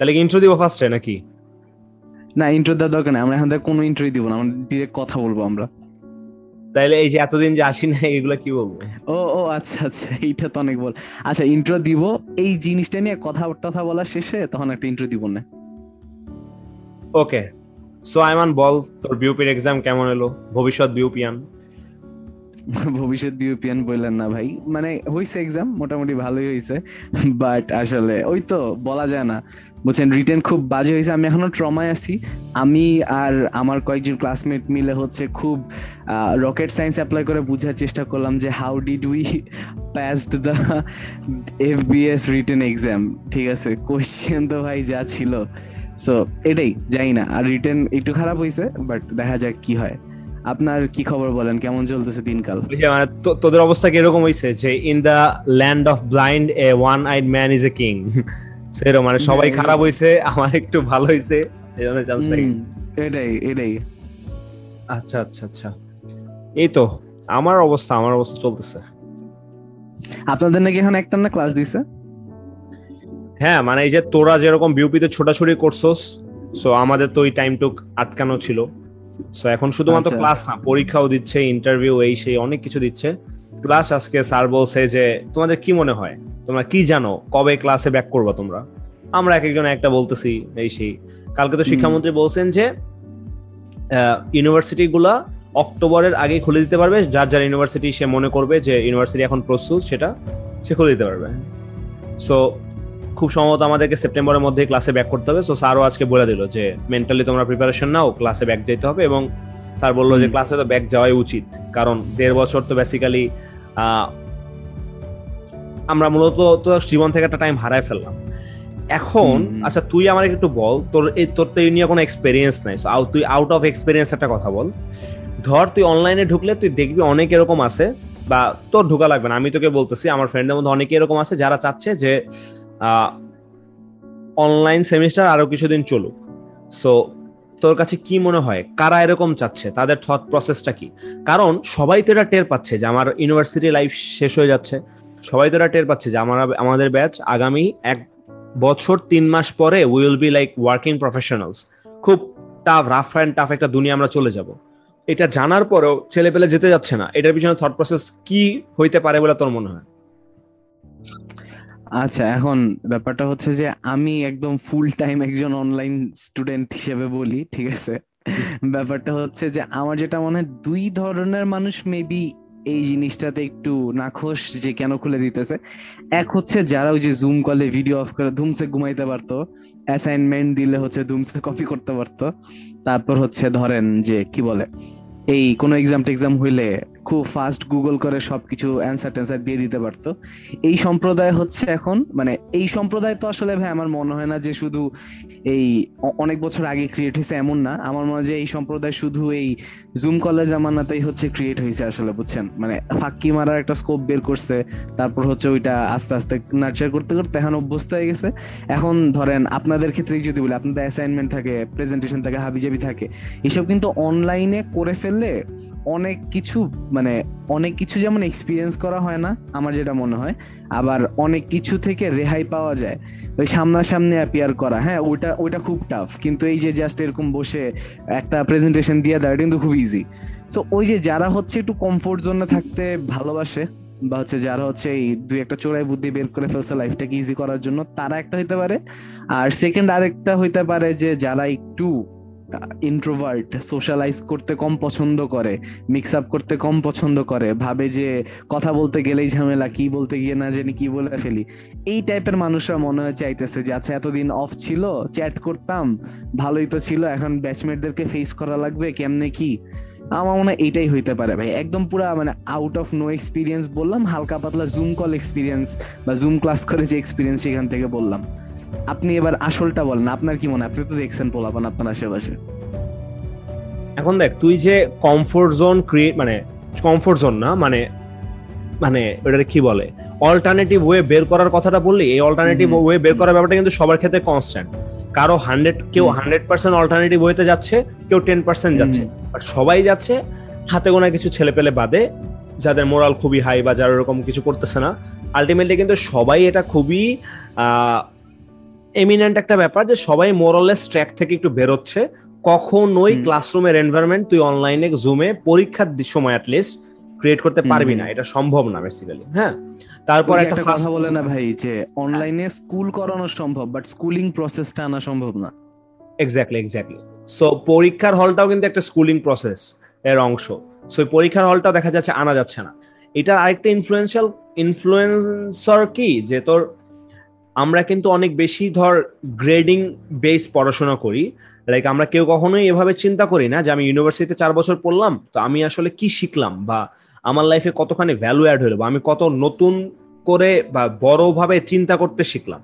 তাহলে কি ইন্ট্রো দিব ফার্স্টে নাকি? না ইন্ট্রো দেওয়ার দরকার নেই। আমরা এখান থেকে কোনো ইন্ট্রো দিব না আমরা ডিরেক্ট কথা বলব আমরা। তাইলে এই যে এতদিন যে আসি না এগুলো কি বলব? ও ও আচ্ছা আচ্ছা এইটা তো অনেক বল। আচ্ছা ইন্ট্রো দিব এই জিনিসটা নিয়ে কথা টথা বলা শেষে তখন একটা ইন্ট্রো দিব না। ওকে সো আইমান বল তোর বিউপির এক্সাম কেমন এলো? ভবিষ্যৎ বিউপিয়ান ভবিষ্যৎ বিউপিয়ান বললেন না ভাই। মানে হয়েছে এক্সাম মোটামুটি ভালোই হয়েছে বাট আসলে ওই তো, বলা যায় না। বলছেন রিটেন খুব বাজে হয়েছে আমি এখনও ট্রমায় আছি। আমি আর আমার কয়েকজন ক্লাসমেট মিলে হচ্ছে খুব রকেট সায়েন্স অ্যাপ্লাই করে বোঝার চেষ্টা করলাম যে how did we passed the F BS written exam ঠিক আছে কোয়েশ্চেন তো ভাই যা ছিল। সো এটাই যাই না। আর রিটেন একটু খারাপ হয়েছে বাট দেখা যাক কি হয়। আপনার কি খবর বলেন? কেমন চলতেছে দিনকাল? মানে তোদের অবস্থা কীরকম হয়েছে যে in the land of blind a one eyed man is a king সেরকম মানে সবাই খারাপ হয়েছে আমার একটু ভালো হয়েছে এটাই এটাই। আচ্ছা আচ্ছা আচ্ছা। এই তো আমার অবস্থা আমার অবস্থা চলতেছে। আপনাদের নাকি এখন একটা না ক্লাস দিছে? হ্যাঁ মানে এই যে তোরা যেরকম বিউপিতে ছোটাছুটি করছস সো আমাদের তো ওই টাইমটুক আটকানো ছিল। সো এখন শুধুমাত্র ক্লাস আচ্ছা। না পরীক্ষাও দিচ্ছে ইন্টারভিউ এই সেই অনেক কিছু দিচ্ছে। ক্লাস আজকে স্যার বলছে যে তোমাদের কি মনে হয়? তোমরা কি জানো? কবে ক্লাসে ব্যাক করবা তোমরা? আমরা এক একজন একটা বলতেছি এই সেই। কালকে তো শিক্ষামন্ত্রী বলছেন যে ইউনিভার্সিটি গুলা অক্টোবরের আগে খুলে দিতে পারবে। যার যার ইউনিভার্সিটি সে মনে করবে যে ইউনিভার্সিটি এখন প্রস্তুত সেটা সে খুলে দিতে পারবে। সো খুব সম্ভবত আমাদেরকে সেপ্টেম্বরের মধ্যে ক্লাসে ব্যাক করতে হবে। সো স্যারও আজকে বলে দিল যে মেন্টালি তোমরা প্রিপারেশন নাও ক্লাসে ব্যাক যেতে হবে এবং স্যার বলল যে ক্লাসে তো ব্যাক যাওয়াই উচিত। কারণ দেড় বছর তো বেসিক্যালি আমরা মূলত তো জীবন থেকে একটা টাইম হারায় ফেললাম। এখন আচ্ছা তুই আমার একটু বল তোর এই তোর তো এই নিয়ে কোনো এক্সপেরিয়েন্স নাই। তুই আউট অফ এক্সপেরিয়েন্স একটা কথা বল। ধর তুই অনলাইনে ঢুকলে তুই দেখবি অনেক এরকম আছে বা তোর ঢোকা লাগবে না। আমি তোকে বলতেছি আমার ফ্রেন্ডের মধ্যে অনেকে এরকম আছে যারা চাচ্ছে যে অনলাইন সেমিস্টার আরও কিছুদিন চলুক। সো তোর কাছে কি মনে হয়? কারা এরকম চাচ্ছে? তাদের থট প্রসেসটা কি? কারণ সবাই তো এটা টের পাচ্ছে যে আমার ইউনিভার্সিটি লাইফ শেষ হয়ে যাচ্ছে। সবাই তো এটা টের পাচ্ছে যে আমার আমাদের ব্যাচ আগামী এক বছর, তিন মাস পরে will be like working professionals খুব টাফ রাফ অ্যান্ড টাফ একটা দুনিয়া আমরা চলে যাব। এটা জানার পরেও ছেলে পেলে যেতে যাচ্ছে না। এটার পিছনে থট প্রসেস কি হইতে পারে বলে তোর মনে হয়? আচ্ছা এখন ব্যাপারটা হচ্ছে যে আমি একদম ফুল টাইম একজন অনলাইন স্টুডেন্ট হিসেবে বলি ঠিক আছে? ব্যাপারটা হচ্ছে যে আমার যেটা মনে হয় দুই ধরনের মানুষ মেবি এই জিনিসটাতে একটু নাখোশ যে কেন খুলে দিতেছে। এক হচ্ছে যারা ওই যে জুম কলে ভিডিও অফ করে ধুমসে ঘুমাইতে পারতো অ্যাসাইনমেন্ট দিলে হচ্ছে ধুমসে কপি করতে পারতো। তারপর হচ্ছে ধরেন যে কি বলে এই কোনো এক্সাম টেক্সাম হইলে খুব ফাস্ট গুগল করে সবকিছু অ্যান্সার ট্যান্সার দিয়ে দিতে পারতো। এই সম্প্রদায় হচ্ছে এখন মানে এই সম্প্রদায় তো আসলে ভাই আমার মনে হয় না যে শুধু এই অনেক বছর আগে ক্রিয়েট হয়েছে এমন না। আমার মনে হয় যে এই সম্প্রদায় শুধু এই জুম কলেজ জামানাতেই হচ্ছে ক্রিয়েট হয়েছে আসলে, বুঝছেন? মানে ফাঁকি মারার একটা স্কোপ বের করছে, তারপর হচ্ছে ওইটা আস্তে আস্তে নার্চার করতে করতে এখন অভ্যস্ত হয়ে গেছে। এখন ধরেন আপনাদের ক্ষেত্রেই যদি বলি, আপনাদের অ্যাসাইনমেন্ট থাকে প্রেজেন্টেশন থাকে, হাবিজাবি থাকে, এসব কিন্তু অনলাইনে করে ফেললে অনেক কিছু মানে অনেক কিছু যেমন এক্সপিরিয়েন্স করা হয় না, আমার যেটা মনে হয়, আবার অনেক কিছু থেকে রেহাই পাওয়া যায়। ওই সামনাসামনি অ্যাপিয়ার করা হ্যাঁ ওইটা ওইটা খুব টাফ কিন্তু এই যে জাস্ট এরকম বসে একটা প্রেজেন্টেশন দিয়ে দেয় কিন্তু খুব ইজি তো ওই যে যারা হচ্ছে একটু কমফোর্ট জোনে থাকতে ভালোবাসে, বা হচ্ছে যারা হচ্ছে এই দুই একটা চোরাই বুদ্ধি বের করে ফেলছে লাইফটাকে ইজি করার জন্য, তারা একটা হইতে পারে। আর সেকেন্ড আরেকটা হইতে পারে যে যারা একটু ইন্ট্রোভার্ট সোশ্যালাইজ করতে কম পছন্দ করে মিক্স আপ করতে কম পছন্দ করে, ভাবে যে কথা বলতে গেলেই ঝামেলা, কি বলতে গিয়ে না জানি কি বলে ফেলি। এই টাইপের মানুষরা মনে হয় চাইতেছে যে আচ্ছা এতদিন অফ ছিল চ্যাট করতাম, ভালোই তো ছিল, এখন ব্যাচমেটদেরকে ফেস করা লাগবে, কেমনে কি? আমার মনে হয় এইটাই হইতে পারে ভাই। একদম পুরা মানে আউট অফ নো এক্সপিরিয়েন্স বললাম, হালকা পাতলা জুম কল এক্সপিরিয়েন্স বা জুম ক্লাস করে যে এক্সপিরিয়েন্স সেখান থেকে বললাম। আপনি এবার আসলটা বলেন আপনার কি মনে আপনি তো দেখছেন পোলাপান আপনার আশেপাশে। এখন দেখ তুই যে কমফোর্ট জোন ক্রিয়েট মানে কমফোর্ট জোন না মানে মানে ওটা কি বলে? অল্টারনেটিভ ওয়ে বের করার কথাটা বললি এই অল্টারনেটিভ ওয়ে বের করার ব্যাপারটা কিন্তু সবার ক্ষেত্রে কনস্ট্যান্ট কারও হান্ড্রেড কেউ হান্ড্রেড পার্সেন্ট অল্টারনেটিভ ওয়েতে যাচ্ছে কেউ টেন পার্সেন্ট যাচ্ছে। বাট সবাই যাচ্ছে হাতে গোনা কিছু ছেলে পেলে বাদে যাদের মোরাল খুবই হাই বা যারা এরকম কিছু করতেছে না। আলটিমেটলি কিন্তু সবাই এটা খুবই এমিনেন্ট একটা ব্যাপার যে সবাই মোরালেস ট্র্যাক থেকে একটু বেরোচ্ছে। কখনোই হুম। ক্লাসরুমের এনভায়রনমেন্ট তুই অনলাইনে জুমে পরীক্ষার সময় অ্যাটলিস্ট ক্রিয়েট করতে পারবি না। এটা সম্ভব না বেসিক্যালি হ্যাঁ? তারপর একটা একটা কথা বলে না ভাই যে অনলাইনে স্কুল করানো সম্ভব বাট স্কুলিং প্রসেসটা আনা সম্ভব না। এক্স্যাক্টলি এক্স্যাক্টলি সো পরীক্ষার হলটাও কিন্তু একটা স্কুলিং প্রসেস এর অংশ। সো পরীক্ষার হলটা দেখা যাচ্ছে আনা যাচ্ছে না। এটা আরেকটা ইনফ্লুয়েন্সিয়াল ইনফ্লুয়েন্সার কি? যে তোর আমরা কিন্তু অনেক বেশি ধর গ্রেডিং বেস পড়াশোনা করি। লাইক আমরা কেউ কখনোই এভাবে চিন্তা করি না যে আমি ইউনিভার্সিটিতে চার বছর পড়লাম, তো আমি আসলে কি শিখলাম বা আমার লাইফে কতখানি ভ্যালু অ্যাড হলো বা আমি কত নতুন করে বা বড়ভাবে চিন্তা করতে শিখলাম।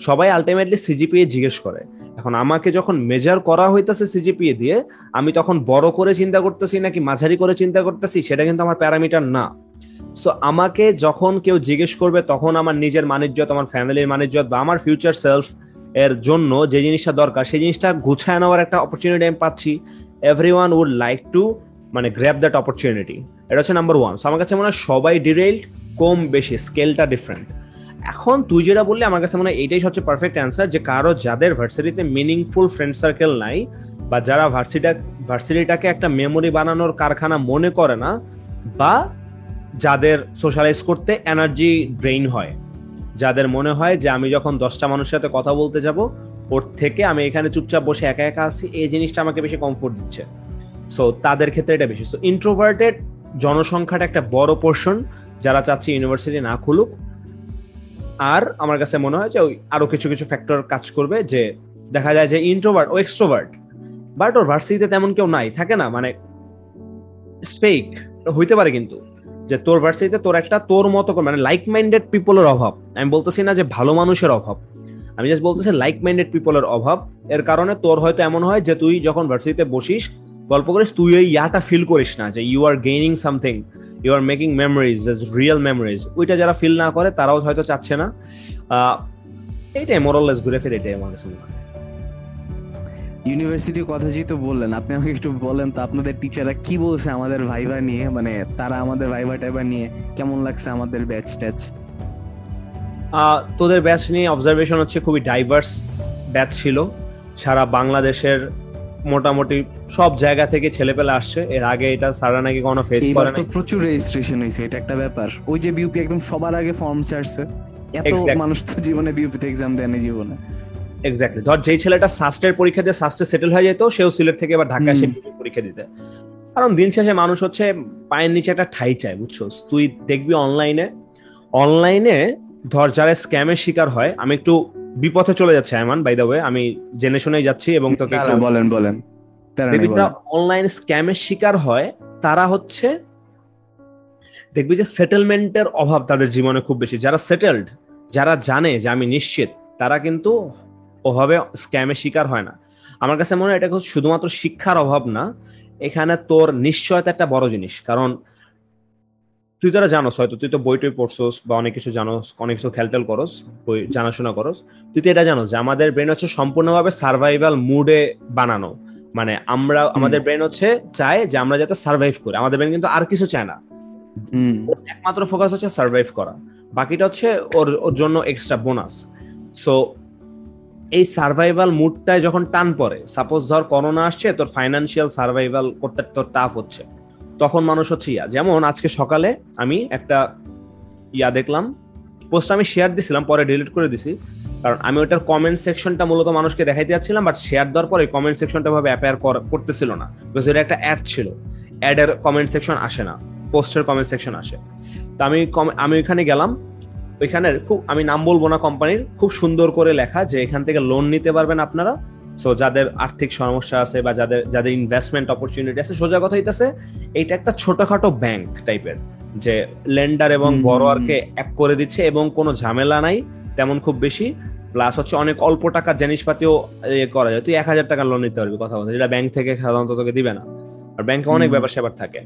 সবাই আলটিমেটলি সিজিপিএ জিজ্ঞেস করে। এখন আমাকে যখন মেজার করা হইতেছে সিজিপিএ দিয়ে, আমি তখন বড় করে চিন্তা করতেছি নাকি মাঝারি করে চিন্তা করতেছি, সেটা কিন্তু আমার প্যারামিটার না। সো আমাকে যখন কেউ জিজ্ঞেস করবে, তখন আমার নিজের মানিজ্যত আমার ফ্যামিলির মানিজ্যত বা আমার ফিউচার সেলফ এর জন্য যে জিনিসটা দরকার, সেই জিনিসটা গুছায় নেওয়ার একটা অপরচুনিটি আমি পাচ্ছি। Every one would like to মানে গ্র্যাপ দ্যাট অপরচুনিটি এটা হচ্ছে নাম্বার ওয়ান সো আমার কাছে মনে হয় সবাই ডিরেইলড কম বেশি স্কেলটা ডিফারেন্ট এখন তুই যেটা বললি, আমার কাছে মনে হয় এইটাই সবচেয়ে পারফেক্ট অ্যান্সার যে কারও যাদের ভার্সিটিতে মিনিংফুল ফ্রেন্ড সার্কেল নাই বা যারা ভার্সিটা ভার্সিটিটাকে একটা মেমোরি বানানোর কারখানা মনে করে না বা যাদের সোশ্যালাইজ করতে এনার্জি ড্রেইন হয়। যাদের মনে হয় যে আমি যখন দশটা মানুষের সাথে কথা বলতে যাব, ওর থেকে আমি এখানে চুপচাপ বসে একা একা আছি, এই জিনিসটা আমাকে বেশি কমফোর্ট দিচ্ছে। সো তাদের ক্ষেত্রে এটা বেশি। সো ইন্ট্রোভার্টেড জনসংখ্যাটা একটা বড় পোর্শন যারা চাচ্ছে ইউনিভার্সিটি না খুলুক। আর আমার কাছে মনে হয় যে ওই আরও কিছু কিছু ফ্যাক্টর কাজ করবে যে দেখা যায় যে ইন্ট্রোভার্ট ও এক্সট্রোভার্ট বাট ওর ভার্সিটিতে তেমন কেউ নাই, থাকে না? মানে ফেক হইতে পারে কিন্তু। যে তোর ভার্সিটিতে তোর একটা তোর মতো করে মানে লাইক মাইন্ডেড পিপলের অভাব। আমি বলতেছি না যে ভালো মানুষের অভাব। আমি জাস্ট বলতেছি লাইক মাইন্ডেড পিপলের অভাব। এর কারণে তোর হয়তো এমন হয় যে তুই যখন ভার্সিটিতে বসিস, গল্প করিস, তুই এই ইয়াটা ফিল করিস না যে you are gaining something you are making memories real memories ওইটা যারা ফিল না করে, তারাও হয়তো চাচ্ছে না। এইটাই মোরাললেস ঘুরে ফিরে এটাই আমার কাছে মনে হয়। ইউনিভার্সিটির কথা যেহেতু বললেন আপনি আমাকে একটু বলেন তো আপনাদের টিচাররা কি বলছে আমাদের ভাইবা নিয়ে? মানে তারা আমাদের ভাইবা টাইবা নিয়ে কেমন লাগছে আমাদের ব্যাচ ট্যাচ তোদের ব্যাচ নিয়ে অবজারভেশন হচ্ছে খুবই ডাইভার্স ব্যাচ ছিল। সারা বাংলাদেশের মোটামুটি সব জায়গা থেকে ছেলেপেলে আসছে। এর আগে এটা সারা নাকি কোনো ফেস করে নাই। প্রচুর রেজিস্ট্রেশন হয়েছে এটা একটা ব্যাপার। ওই যে বিউপি একদম সবার আগে ফর্ম ছাড়ছে। এত মানুষ তো জীবনে বিউপিতে এক্সাম দেয়নি জীবনে। এক্স্যাক্টলি ধর যেই ছেলেটা সাস্টের পরীক্ষা দিয়ে সাস্টে সেটেল হয়ে যেত সেও সিলেট থেকে এবার ঢাকা এসে পরীক্ষা দিতে। কারণ দিন শেষে মানুষ হচ্ছে পায়ের নিচে একটা ঠাই চায় বুঝছোস? তুই দেখবি অনলাইনে অনলাইনে ধর যারা স্ক্যামের শিকার হয় আমি একটু বিপথে চলে যাচ্ছে আয়মান বাই দ্য ওয়ে আমি জেনে শুনেই যাচ্ছি এবং তোকে বলেন বলেন। দেখবি যারা। অনলাইন স্ক্যামের শিকার হয় তারা হচ্ছে দেখবি যে সেটেলমেন্টের অভাব তাদের জীবনে খুব বেশি। যারা সেটেলড যারা জানে যে আমি নিশ্চিত তারা কিন্তু ওভাবে স্ক্যামের শিকার হয় না। আমার কাছে মনে হয় এটা শুধু- শুধুমাত্র শিক্ষার অভাব না এখানে তোর নিশ্চয়তা একটা বড় জিনিস। কারণ তুই তো এটা জানোস হয়তো তুই তো বই টই পড়ছোস বা অনেক কিছু জানোস অনেক কিছু খেলটেল করস বই জানাশোনা করস। তুই তো এটা জানোস যে আমাদের ব্রেন হচ্ছে সম্পূর্ণভাবে সার্ভাইভাল মুডে বানানো। মানে আমরা আমাদের ব্রেন হচ্ছে চায় যে আমরা যাতে সার্ভাইভ করি। আমাদের ব্রেন কিন্তু আর কিছু চায় না। একমাত্র ফোকাস হচ্ছে সার্ভাইভ করা। বাকিটা হচ্ছে ওর ওর জন্য এক্সট্রা বোনাস সো এই সার্ভাইভাল মুডটায় যখন টান পড়ে সাপোজ ধর করোনা আসছে, তোর ফাইন্যান্সিয়াল সার্ভাইভাল করতে তোর টাফ হচ্ছে। তখন মানুষ হচ্ছে ইয়া। যেমন আজকে সকালে আমি একটা ইয়া দেখলাম পোস্ট আমি শেয়ার দিছিলাম, পরে ডিলিট করে দিছি। কারণ আমি ওটার কমেন্ট সেকশনটা মূলত মানুষকে দেখাইতে যাচ্ছিলাম বাট শেয়ার দেওয়ার পরে কমেন্ট সেকশনটা ভাবে অ্যাপেয়ার করতেছিল না। বিকজ এটা একটা অ্যাড ছিল। অ্যাডের কমেন্ট সেকশন আসে না। পোস্টের কমেন্ট সেকশন আসে। তো আমি আমি ওইখানে গেলাম ওইখানে খুব আমি নাম বলব না কোম্পানির খুব সুন্দর করে লেখা যে এখান থেকে লোন নিতে পারবেন আপনারা। সো যাদের আর্থিক সমস্যা আছে বা যাদের যাদের ইনভেস্টমেন্ট অপরচুনিটি আছে সোজা কথা হইতেছে এইটা একটা ছোটখাটো ব্যাংক টাইপের যে লেন্ডার এবং বড়োয়ারকে এক করে দিচ্ছে এবং কোনো ঝামেলা নাই তেমন খুব বেশি। প্লাস হচ্ছে অনেক অল্প টাকার জিনিসপাতিও করা যায়। তুই এক হাজার টাকার লোন নিতে পারবি কথা বলতে। যেটা ব্যাংক থেকে সাধারণত তোকে দিবে না। আর ব্যাংকে অনেক ব্যাপার স্যাপার থাকে।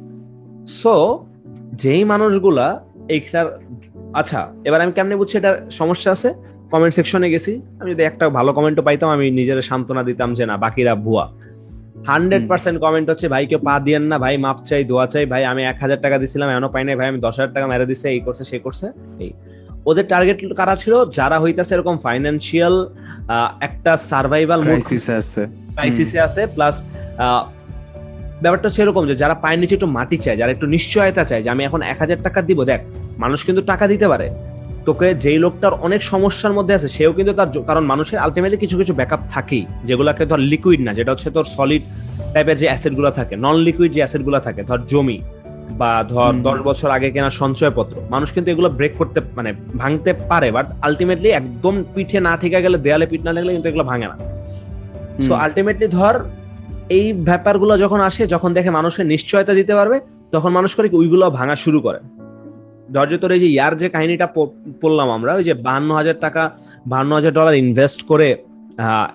সো যেই মানুষগুলা এইটার আচ্ছা এবার আমি কেমনে বুঝছি এটা সমস্যা আছে? কমেন্ট সেকশনে গেছি। আমি যদি একটা ভালো কমেন্টও পাইতাম আমি নিজের সান্ত্বনা দিতাম যে না বাকিরা ভুয়া। হান্ড্রেড পার্সেন্ট কমেন্ট হচ্ছে ভাই কেউ পা দিয়েন না ভাই মাপ চাই দোয়া চাই ভাই আমি এক হাজার টাকা দিছিলাম এমনও পাই নাই ভাই আমি দশ হাজার টাকা মেরে দিছে এই করছে সে করছে। এই। ওদের টার্গেট কারা ছিল? যারা হইতাছে এরকম ফাইন্যান্সিয়াল একটা সার্ভাইভাল ক্রাইসিসে আছে। ক্রাইসিসে আছে প্লাস ব্যাপারটা হচ্ছে এরকম যে যারা পায়ের নিচে একটু মাটি চায় যারা একটু নিশ্চয়তা চায় যে আমি এখন এক হাজার টাকা দিব দেখ মানুষ কিন্তু টাকা দিতে পারে। তোকে যেই লোকটার অনেক সমস্যার মধ্যে আছে সেও কিন্তু তার কারণ মানুষের আলটিমেটলি কিছু কিছু ব্যাকআপ থাকেই যেগুলোকে ধর লিকুইড না যেটা হচ্ছে তোর সলিড টাইপের যে অ্যাসেটগুলো থাকে নন লিকুইড যে অ্যাসেটগুলো থাকে ধর জমি বা ধর দশ বছর আগে কেনা সঞ্চয়পত্র মানুষ কিন্তু এগুলো ব্রেক করতে মানে ভাঙতে পারে বাট আলটিমেটলি একদম পিঠে না ঠিকা গেলে দেয়ালে পিঠ না লাগলে কিন্তু এগুলো ভাঙে না। সো আলটিমেটলি ধর এই ব্যাপারগুলো যখন আসে যখন দেখে মানুষের নিশ্চয়তা দিতে পারবে তখন মানুষ করে ওইগুলো ভাঙা শুরু করে। ধৈর্য তোর এই যে ইয়ার যে কাহিনীটা পড়লাম আমরা ওই যে বান্ন হাজার টাকা বান্ন হাজার ডলার ইনভেস্ট করে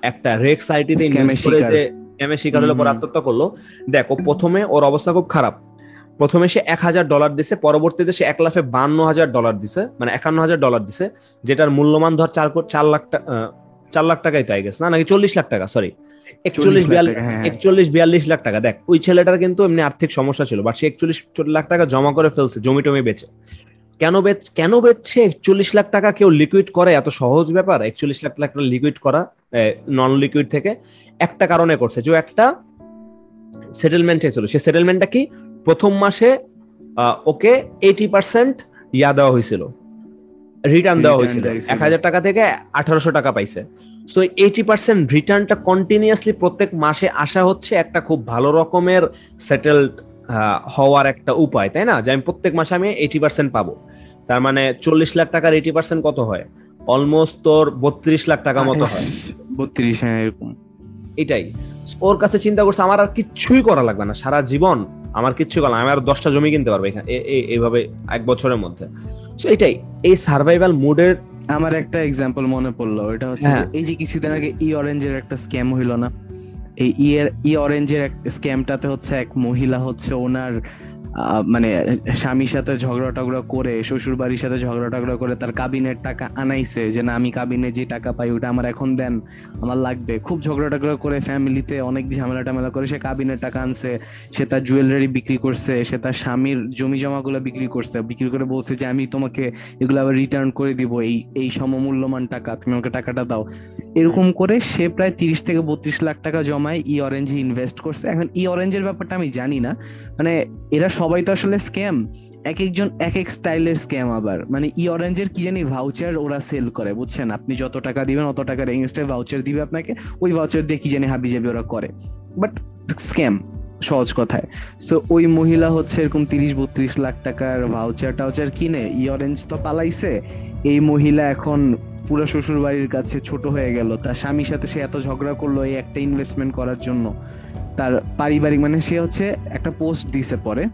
একটা রেক্স আইটিতে ইনভেস্ট করে যে এমএ শিকার হলে পর আত্মহত্যা করল। দেখো প্রথমে ওর অবস্থা খুব খারাপ। প্রথমে সে এক হাজার ডলার দিছে পরবর্তীতে সে এক লাফে বান্ন হাজার ডলার দিছে মানে একান্ন হাজার ডলার দিছে যেটার মূল্যমান ধর চার চার লাখ টাকা চার লাখ টাকাই তাই গেছে না? নাকি চল্লিশ লাখ টাকা সরি একচল্লিশ হ্যাঁ। একচল্লিশ বিয়াল্লিশ লাখ টাকা। দেখ ওই ছেলেটার কিন্তু এমনি আর্থিক সমস্যা ছিল বাট সে একচল্লিশ লাখ টাকা জমা করে ফেলছে জমি টমি বেচে। কেন বেচ কেন বেচছে? একচল্লিশ লাখ টাকা কেউ লিকুইড করে এত সহজ ব্যাপার? একচল্লিশ লাখ টাকা লিকুইড করা নন লিকুইড থেকে একটা কারণে করছে। যে একটা সেটেলমেন্ট ছিল। সে সেটেলমেন্টটা কি? প্রথম মাসে ওকে এইটি পার্সেন্ট ইয়া দেওয়া হয়েছিল। রিটার্ন দেওয়া হয়েছিল। এক হাজার টাকা থেকে আঠারোশো টাকা পাইছে। সো এইটি পার্সেন্ট রিটার্নটা কন্টিনিউয়াসলি প্রত্যেক মাসে আসা হচ্ছে একটা খুব ভালো রকমের সেটেলড হওয়ার একটা উপায় তাই না? যে আমি প্রত্যেক মাসে আমি এইটি পার্সেন্ট পাবো। তার মানে চল্লিশ লাখ টাকার এইটি পার্সেন্ট কত হয়? অলমোস্ট তোর বত্রিশ লাখ টাকা মতো হয়। বত্রিশ হ্যাঁ এরকম। এটাই। ওর কাছে চিন্তা করছে আমার আর কিচ্ছুই করা লাগবে না। সারা জীবন আমার কিচ্ছু করা আমি আর দশটা জমি কিনতে পারব এখানে এইভাবে এক বছরের মধ্যে। সো এটাই। এই সার্ভাইভাল মুডের আমার একটা এক্সাম্পল মনে পড়ল এটা হচ্ছে হ্যাঁ। এই যে কিছুদিন আগে ই অরেঞ্জের একটা স্ক্যাম হইল না এই ই অরেঞ্জের স্ক্যামটাতে হচ্ছে এক মহিলা হচ্ছে ওনার মানে স্বামীর সাথে ঝগড়া টগড়া করে শ্বশুর বাড়ির সাথে ঝগড়া টগড়া করে তার কাবিনের টাকা আনাইছে যে, না, আমি কাবিনে যে টাকা পাই, ওটা আমার এখন দেন, আমার লাগবে। খুব ঝগড়া টগড়া করে ফ্যামিলিতে অনেক ঝামেলা টামেলা করে, সে কাবিনের টাকা আনছে, সে তার জুয়েলারি বিক্রি করছে, সে তার স্বামীর জমি জমাগুলো বিক্রি করছে, বিক্রি করে বলছে যে, আমি তোমাকে এগুলো আবার রিটার্ন করে দিব, এই এই সমমূল্যমান টাকা, তুমি আমাকে টাকাটা দাও। এরকম করে সে প্রায় তিরিশ থেকে বত্রিশ লাখ টাকা জমায় ই অরেঞ্জে ইনভেস্ট করছে। এখন ই অরেঞ্জের ব্যাপারটা আমি জানি না। মানে এরা সবাই তো আসলে স্ক্যাম এক একজন, এক এক স্টাইলের স্ক্যাম আবার। মানে ই অরেঞ্জের কি জানি ভাউচার ওরা সেল করে, বুঝছেন? আপনি যত টাকা দিবেন, অত টাকার এগেনস্টে ভাউচার দিবে আপনাকে। ওই ভাউচার দিয়ে কি জানি হাবি যাবি ওরা করে। বাট স্ক্যাম সহজ কথায়। সো ওই মহিলা হচ্ছে এরকম তিরিশ, বত্রিশ লাখ টাকার ভাউচার টাউচার কিনে, ই অরেঞ্জ তো পালাইছে। এই মহিলা এখন পুরো শ্বশুর বাড়ির কাছে ছোট হয়ে গেল। তার স্বামীর সাথে সে এত ঝগড়া করল এই একটা ইনভেস্টমেন্ট করার জন্য। তার পারিবারিক মানে সে হচ্ছে একটা পোস্ট দিছে পরে।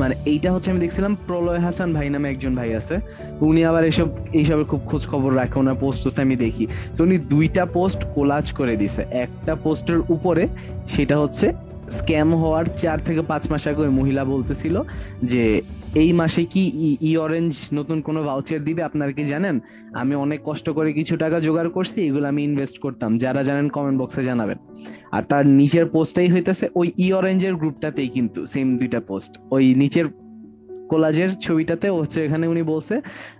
মানে এইটা হচ্ছে আমি দেখছিলাম প্রলয় হাসান ভাই নামে একজন ভাই আছে। উনি আবার এসব এইসবের খুব খোঁজ খবর রাখে, ওনার পোস্ট টোস্ট আমি দেখি। তো উনি দুইটা পোস্ট কোলাজ করে দিছে। একটা পোস্টের উপরে সেটা হচ্ছে স্ক্যাম হওয়ার চার থেকে পাঁচ মাস আগে ওই মহিলা বলতেছিল যে এই মাসে কি ই অরেঞ্জ নতুন কোনো ভাউচার দিবে আপনারা কি জানেন? আমি অনেক কষ্ট করে কিছু টাকা জোগাড় করছি, এগুলো আমি ইনভেস্ট করতাম। যারা জানেন কমেন্ট বক্সে জানাবেন। আর তার নিচের পোস্টটাই হইতেছে, ওই ই অরেঞ্জের গ্রুপটাতেই কিন্তু সেম দুইটা পোস্ট ওই নিচের কোলাজের ছবিটাতে হচ্ছে এখানে উনি বলছে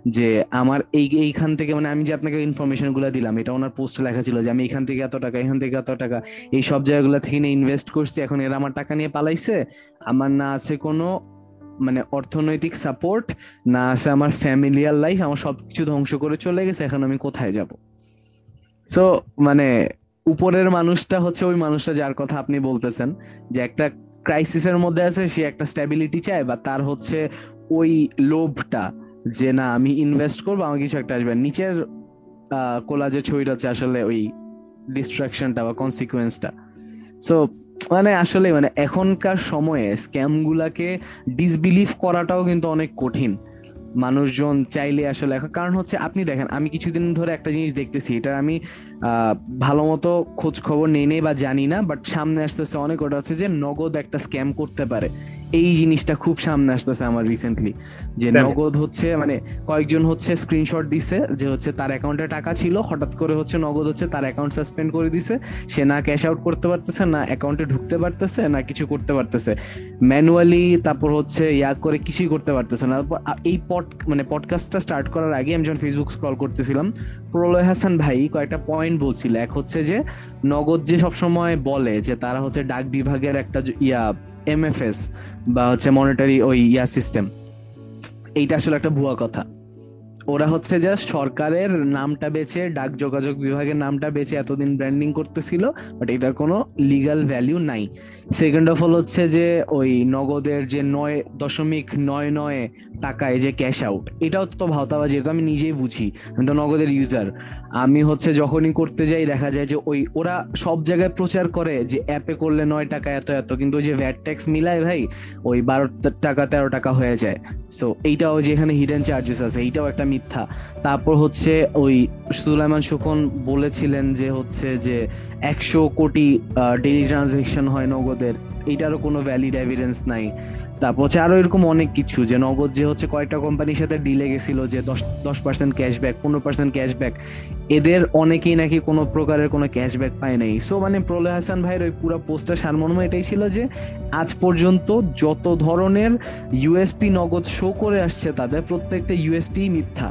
যে, আমার এই, এইখান থেকে মানে আমি যে আপনাকে ইনফরমেশনগুলো দিলাম, এটা ওনার পোস্টে লেখা ছিল যে, আমি এখান থেকে এত টাকা, এখান থেকে এত টাকা, এই সব জায়গাগুলো থেকে নিয়ে ইনভেস্ট করছি, এখন এরা আমার টাকা নিয়ে পালাইছে। আমার না আছে কোনো মানে অর্থনৈতিক সাপোর্ট না আছে আমার ফ্যামিলিয়ার লাইফ আমার সবকিছু ধ্বংস করে চলে গেছে, এখন আমি কোথায় যাব? সো মানে উপরের মানুষটা হচ্ছে ওই মানুষটা যার কথা আপনি বলতেছেন, যে একটা ক্রাইসিসের মধ্যে আছে, সে একটা স্ট্যাবিলিটি চায় বা তার হচ্ছে ওই লোভটা, যে না, আমি ইনভেস্ট করব, আমার কিছু একটা আসবে। নিচের কোলাজের ছবিটা হচ্ছে আসলে ওই ডিস্ট্রাকশনটা বা কনসিকুয়েন্সটা সো মানে আসলে মানে এখনকার সময়ে স্ক্যাম গুলাকে ডিসবিলিভ করাটাও কিন্তু অনেক কঠিন। মানুষজন চাইলে আসলে এখন কারণ হচ্ছে আপনি দেখেন, আমি কিছুদিন ধরে একটা জিনিস দেখতেছি, এটা আমি ভালো মতো খোঁজ খবর নেই নেই বা জানি না বাট সামনে আসতেছে অনেক ওটা হচ্ছে যে নগদ একটা স্ক্যাম করতে পারে। এই জিনিসটা খুব সামনে আসতেছে আমার রিসেন্টলি যে নগদ হচ্ছে মানে কয়েকজন হচ্ছে স্ক্রিনশট দিছে যে হচ্ছে তার অ্যাকাউন্টে টাকা ছিল হঠাৎ করে হচ্ছে নগদ হচ্ছে তার অ্যাকাউন্ট সাসপেন্ড করে দিছে সে না ক্যাশ আউট করতে পারতেছে না অ্যাকাউন্টে ঢুকতে পারতেছে না কিছু করতে পারতেছে। ম্যানুয়ালি তারপর হচ্ছে ইয়া করে কিছুই করতে পারতেছে না। তারপর এই পড মানে পডকাস্টটা স্টার্ট করার আগে আমি যখন ফেসবুক স্ক্রল করতেছিলাম প্রলয় হাসান ভাই কয়েকটা পয়েন্ট বলছিল এক হচ্ছে যে নগদ যে সবসময় বলে যে তারা হচ্ছে ডাক বিভাগের একটা ইয়া এমএফএস বা হচ্ছে মনিটারি ওই ইয়া সিস্টেম এইটা আসলে একটা ভুয়া কথা। ওরা হচ্ছে জাস্ট সরকারের নামটা বেছে, ডাক যোগাযোগ বিভাগের নামটা বেছে এতদিন ব্র্যান্ডিং করতেছিল বাট এটার কোনো লিগাল ভ্যালিউ নাই। সেকেন্ড অফ অল হচ্ছে যে, ওই নগদের যে নয় দশমিক নয় নয় টাকায় যে ক্যাশ আউট এটাও তো ভাওতাবাজি, এটা আমি নিজেই বুঝি, আমি তো নগদের ইউজার আমি হচ্ছে যখনই করতে যাই, দেখা যায় যে ওই, ওরা সব জায়গায় প্রচার করে যে অ্যাপে করলে নয় টাকা এত এত, কিন্তু ওই যে ভ্যাট ট্যাক্স মিলায় ভাই, ওই বারো টাকা তেরো টাকা হয়ে যায়। সো এইটাও যে এখানে হিডেন চার্জেস আছে, এইটাও একটা মিথ্যা। তারপর হচ্ছে ওই সুলাইমান সুখন বলেছিলেন যে হচ্ছে যে একশো কোটি ডেলি ট্রানজেকশন হয় নগদের। এটারও কোনো ভ্যালিড এভিডেন্স নাই। তারপর হচ্ছে আরও এরকম অনেক কিছু, যে নগদ যে হচ্ছে কয়েকটা কোম্পানির সাথে ডিলে গেছিল, যে দশ দশ পার্সেন্ট ক্যাশব্যাক পনেরো পার্সেন্ট ক্যাশব্যাক এদের অনেকেই নাকি কোনো প্রকারের কোনো ক্যাশব্যাক পায় নাই। সো মানে প্রলয় হাসান ভাইয়ের ওই পুরো পোস্টার সারমর্ম এটাই ছিল যে, আজ পর্যন্ত যত ধরনের ইউএসপি নগদ শো করে আসছে, তাদের প্রত্যেকটা ইউএসপি মিথ্যা।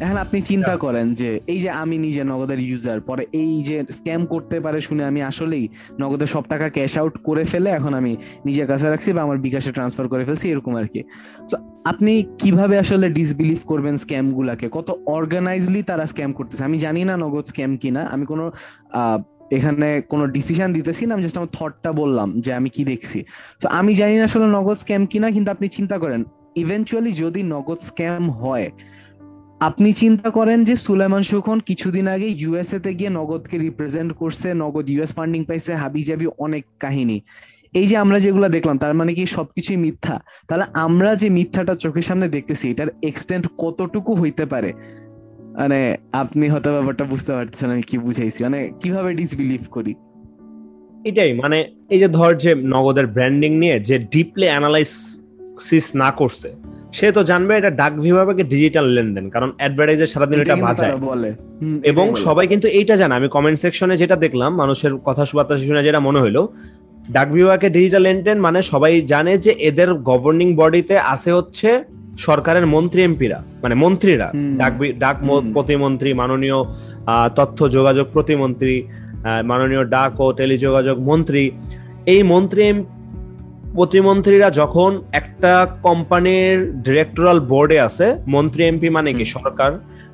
এখন আপনি চিন্তা করেন যে এই যে আমি নিজে নগদের ইউজার পরে এই যে স্ক্যাম করতে পারে শুনে আমি আসলেই নগদের সব টাকা ক্যাশ আউট করে ফেলে এখন আমি নিজের কাছে রাখছি বা আমার বিকাশে ট্রান্সফার করে ফেলছি এরকম আর কি। তো আপনি কীভাবে আসলে ডিসবিলিভ করবেন স্ক্যাম গুলাকে? কত অর্গানাইজলি তারা স্ক্যাম করতেছে? আমি জানি না নগদ স্ক্যাম কিনা। আমি কোনো এখানে কোনো ডিসিশন দিতেছি না আমি জাস্ট আমার থটটা বললাম যে আমি কি দেখছি। তো আমি জানি না আসলে নগদ স্ক্যাম কিনা কিন্তু আপনি চিন্তা করেন ইভেনচুয়ালি যদি নগদ স্ক্যাম হয় আপনি চিন্তা করেন যে সুলেমান সুখন কিছুদিন আগে ইউএসএ তে গিয়ে নগদকে রিপ্রেজেন্ট করছে, নগদ ইউএস ফান্ডিং পাইছে হাবি জাবি অনেক কাহিনী। এই যে আমরা যেগুলো দেখলাম, তার মানে কি সবকিছুই মিথ্যা? তাহলে আমরা যে মিথ্যাটা চোখের সামনে দেখতেছি, এটার এক্সটেন্ট কতটুকু হইতে পারে? মানে আপনি হয়তো ব্যাপারটা বুঝতে পারতেছেন আমি কি বুঝাইছি। মানে কীভাবে ডিসবিলিভ করি? এটাই মানে এই যে ধর যে নগদের ব্র্যান্ডিং নিয়ে যে ডিপলি অ্যানালাইসিস না করছে সে তো জানবে এটা ডাক বিভাগে ডিজিটাল লেনদেন কারণ অ্যাডভার্টাইজার সারাদিন এটা বাজায়। বলে। এবং সবাই কিন্তু এইটা জানে। আমি কমেন্ট সেকশনে যেটা দেখলাম মানুষের কথা সুবার্তা শুনে যেটা মনে হলো ডাক বিভাগে ডিজিটাল লেনদেন মানে সবাই জানে যে এদের গভর্নিং বডিতে আছে হচ্ছে সরকারের মন্ত্রী এমপিরা মানে মন্ত্রীরা। ডাক ডাক প্রতিমন্ত্রী মাননীয় তথ্য যোগাযোগ প্রতিমন্ত্রী মাননীয় ডাক ও টেলিযোগাযোগ মন্ত্রী। এই মন্ত্রী প্রতিমন্ত্রীরা যখন একটা কোম্পানির ডিরেক্টরাল বোর্ডে আছে মন্ত্রী এমপি মানে কি? সরকার।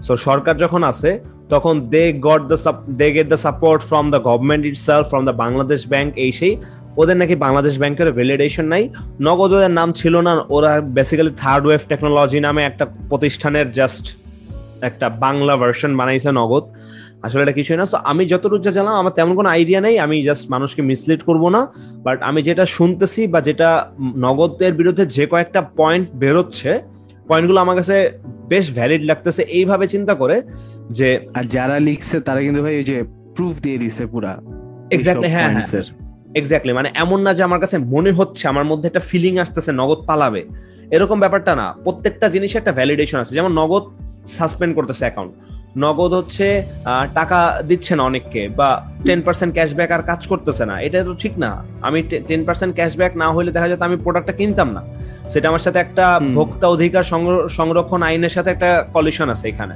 সো সরকার যখন আছে তখন they got the they get the support from the government itself from the Bangladesh Bank এই সেই। ওদের নাকি বাংলাদেশ ব্যাংকের ভ্যালিডেশন নাই। নগদ ওদের নাম ছিল না ওরা বেসিক্যালি থার্ড ওয়েভ টেকনোলজি নামে একটা প্রতিষ্ঠানের জাস্ট একটা বাংলা ভার্সন বানাইছে নগদ। আসলে এটা কিছুই না। সো আমি যতটুকু যা জানলাম আমার তেমন কোনো আইডিয়া নেই। আমি জাস্ট মানুষকে মিসলিড করব না। বাট আমি যেটা শুনতেছি বা যেটা নগদের বিরুদ্ধে যে কয়েকটা পয়েন্ট বেরোচ্ছে পয়েন্টগুলো আমার কাছে বেশ ভ্যালিড লাগতেছে। এইভাবে চিন্তা করে যে আর যারা লিখছে তারা কিন্তু ভাই ওই যে প্রুফ দিয়ে দিছে পুরা। এক্স্যাক্টলি হ্যাঁ হ্যাঁ। এক্স্যাক্টলি মানে এমন না যে আমার কাছে মনে হচ্ছে আমার মধ্যে একটা ফিলিং আসতেছে নগদ পালাবে। এরকম ব্যাপারটা না। প্রত্যেকটা জিনিসের একটা ভ্যালিডেশন আছে। যেমন নগদ সাসপেন্ড করতেছে অ্যাকাউন্ট নগদ হচ্ছে টাকা দিচ্ছে না অনেককে বা টেন পার্সেন্ট ক্যাশব্যাক আর কাজ করতেছে না। এটা তো ঠিক না। আমি টেন পার্সেন্ট ক্যাশব্যাক না হলে দেখা যেত আমি প্রোডাক্টটা কিনতাম না। সেটা আমার সাথে একটা ভোক্তা অধিকার সংরক্ষণ আইনের সাথে একটা কলিশন আছে এখানে।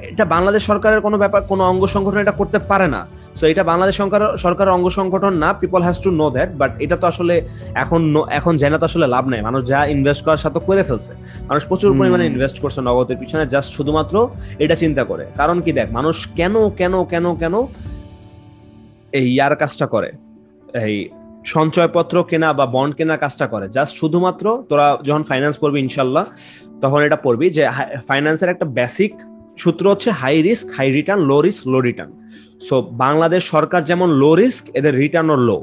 এটা বাংলাদেশ সরকারের কোনো ব্যাপার কোনো অঙ্গ সংগঠন এটা করতে পারে না। সো এটা বাংলাদেশ সরকার সরকারের অঙ্গ সংগঠন না people has to know that but এটা তো আসলে এখন এখন জেনা তো আসলে লাভ নাই। মানুষ যা ইনভেস্ট করার সাথে করে ফেলছে। মানুষ প্রচুর পরিমাণে ইনভেস্ট করছে নগদের পিছনে জাস্ট শুধুমাত্র এটা চিন্তা করে। কারণ কি দেখ মানুষ কেন কেন কেন কেন এই ইয়ার কাজটা করে? এই সঞ্চয়পত্র কেনা বা বন্ড কেনা কাজটা করে। জাস্ট শুধুমাত্র তোরা যখন ফাইন্যান্স পড়বি ইনশাল্লাহ তখন এটা পড়বি যে ফাইন্যান্সের একটা বেসিক সূত্র হচ্ছে high risk high return low risk low return so Bangladesh সরকার যেমন লো রিস্ক এদের রিটার্নও লো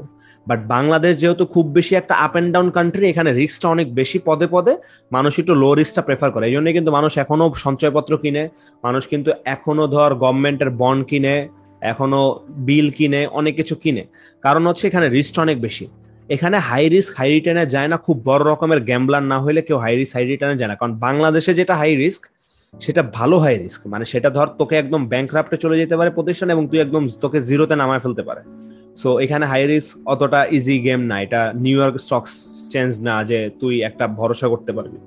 বাট বাংলাদেশ যেহেতু খুব বেশি একটা আপ অ্যান্ড ডাউন কান্ট্রি এখানে রিস্কটা অনেক বেশি পদে পদে মানুষ একটু লো রিস্কটা প্রেফার করে। এই জন্য কিন্তু মানুষ এখনও সঞ্চয়পত্র কিনে, মানুষ কিন্তু এখনও ধর গভর্নমেন্টের বন্ড কিনে, এখনও বিল কিনে, অনেক কিছু কিনে। কারণ হচ্ছে এখানে রিস্কটা অনেক বেশি। এখানে হাই রিস্ক হাই রিটার্নে যায় না, খুব বড় রকমের গ্যাম্বলার না হলে কেউ হাই রিস্ক হাই রিটার্নে যায় না। কারণ বাংলাদেশে যেটা হাই রিস্ক সেটা ভালো হাই রিস্ক মানে সেটা ধর তোকে একদম ব্যাংক রাফটে চলে যেতে পারে প্রতিষ্ঠান এবং তুই একদম তোকে জিরোতে নামায় ফেলতে পারে। সো এখানে হাই রিস্ক অতটা ইজি গেম না এটা নিউ ইয়র্ক স্টক চেঞ্জ না যে তুই একটা ভরসা করতে পারবি।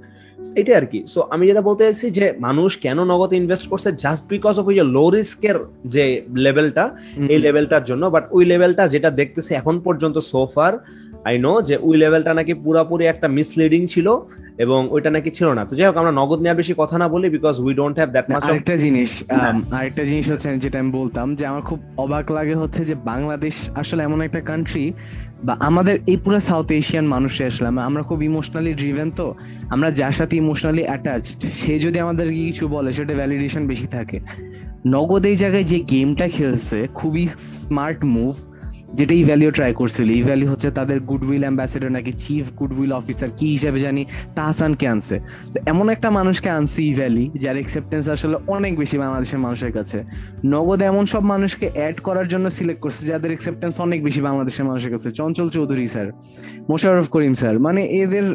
এটাই আর কি। সো আমি যেটা বলতে চাইছি যে মানুষ কেন নগদ ইনভেস্ট করছে জাস্ট বিকজ অফ ওই যে লো রিস্কের যে লেভেলটা এই লেভেলটার জন্য। বাট ওই লেভেলটা যেটা দেখতেছি এখন পর্যন্ত সোফার আই নো যে ওই লেভেলটা নাকি পুরাপুরি একটা মিসলিডিং ছিল। এবং ওইটা নাকি ছিল না। তো যাই হোক আমরা নগদ নেওয়ার বেশি কথা না বলি because we don't have that much আরেকটা জিনিস আরেকটা জিনিস হচ্ছে যেটা আমি বলতাম যে আমার খুব অবাক লাগে হচ্ছে যে বাংলাদেশ আসলে এমন একটা কান্ট্রি বা আমাদের এই পুরো সাউথ এশিয়ান মানুষে আসলে আমরা খুব ইমোশনালি ড্রিভেন তো আমরা যার সাথে ইমোশনালি অ্যাটাচড সে যদি আমাদেরকে কিছু বলে সেটা ভ্যালিডেশন বেশি থাকে। নগদ এই জায়গায় যে গেমটা খেলছে খুবই স্মার্ট মুভ যেটা ই ভ্যালিও ট্রাই করছিল। ই ভ্যালি হচ্ছে তাদের গুডউইল অ্যাম্বাসেডর নাকি চিফ গুডউইল অফিসার কি হিসেবে জানি? তাহসানকে আনছে। এমন একটা মানুষকে আনছে ই ভ্যালি যার অ্যাকসেপ্টেন্স আসলে অনেক বেশি বাংলাদেশের মানুষের কাছে। নগদ এমন সব মানুষকে অ্যাড করার জন্য সিলেক্ট করছে যাদের অ্যাকসেপ্টেন্স অনেক বেশি বাংলাদেশের মানুষের কাছে। চঞ্চল চৌধুরী স্যার মোশাররফ করিম স্যার মানে এদের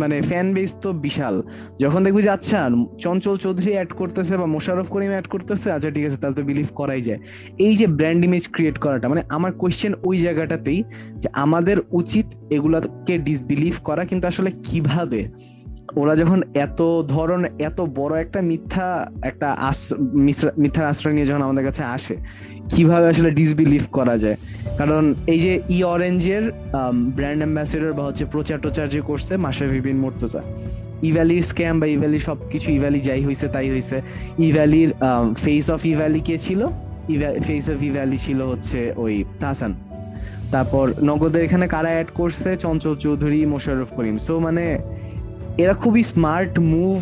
মানে ফ্যান বেস তো বিশাল। যখন দেখবি যে আচ্ছা চঞ্চল চৌধুরী অ্যাড করতেছে বা মোশারফ করিম অ্যাড করতেছে আচ্ছা ঠিক আছে, তাহলে তো বিলিভ করাই যায়। এই যে ব্র্যান্ড ইমেজ ক্রিয়েট করাটা মানে আমার কোয়েশ্চেন ওই জায়গাটাতেই যে, আমাদের উচিত এগুলাকে ডিসবিলিভ করা, কিন্তু আসলে কীভাবে? ওরা যখন এত ধরন এত বড় একটা মিথ্যা, একটা মিথ্যার আশ্রয় নিয়ে যখন আমাদের কাছে আসে, কীভাবে আসলে ডিসবিলিভ করা যায়? কারণ এই যে ই অরেঞ্জের ব্র্যান্ড অ্যাম্বাসেডর বা হচ্ছে প্রচার টোচার যে করছে মাসাফি বিন মুর্তজা ইভ্যালির স্ক্যাম বা ইভ্যালি সবকিছু ইভ্যালি যাই হয়েছে তাই হয়েছে ইভ্যালির ফেস অফ ইভ্যালি কে ছিল? ফেস অফ ইভ্যালি ছিল হচ্ছে ওই তাহসান। তারপর নগদের এখানে কারা অ্যাড করছে? চঞ্চল চৌধুরী, মোশাররফ করিম। সো মানে এরা খুবই স্মার্ট মুভ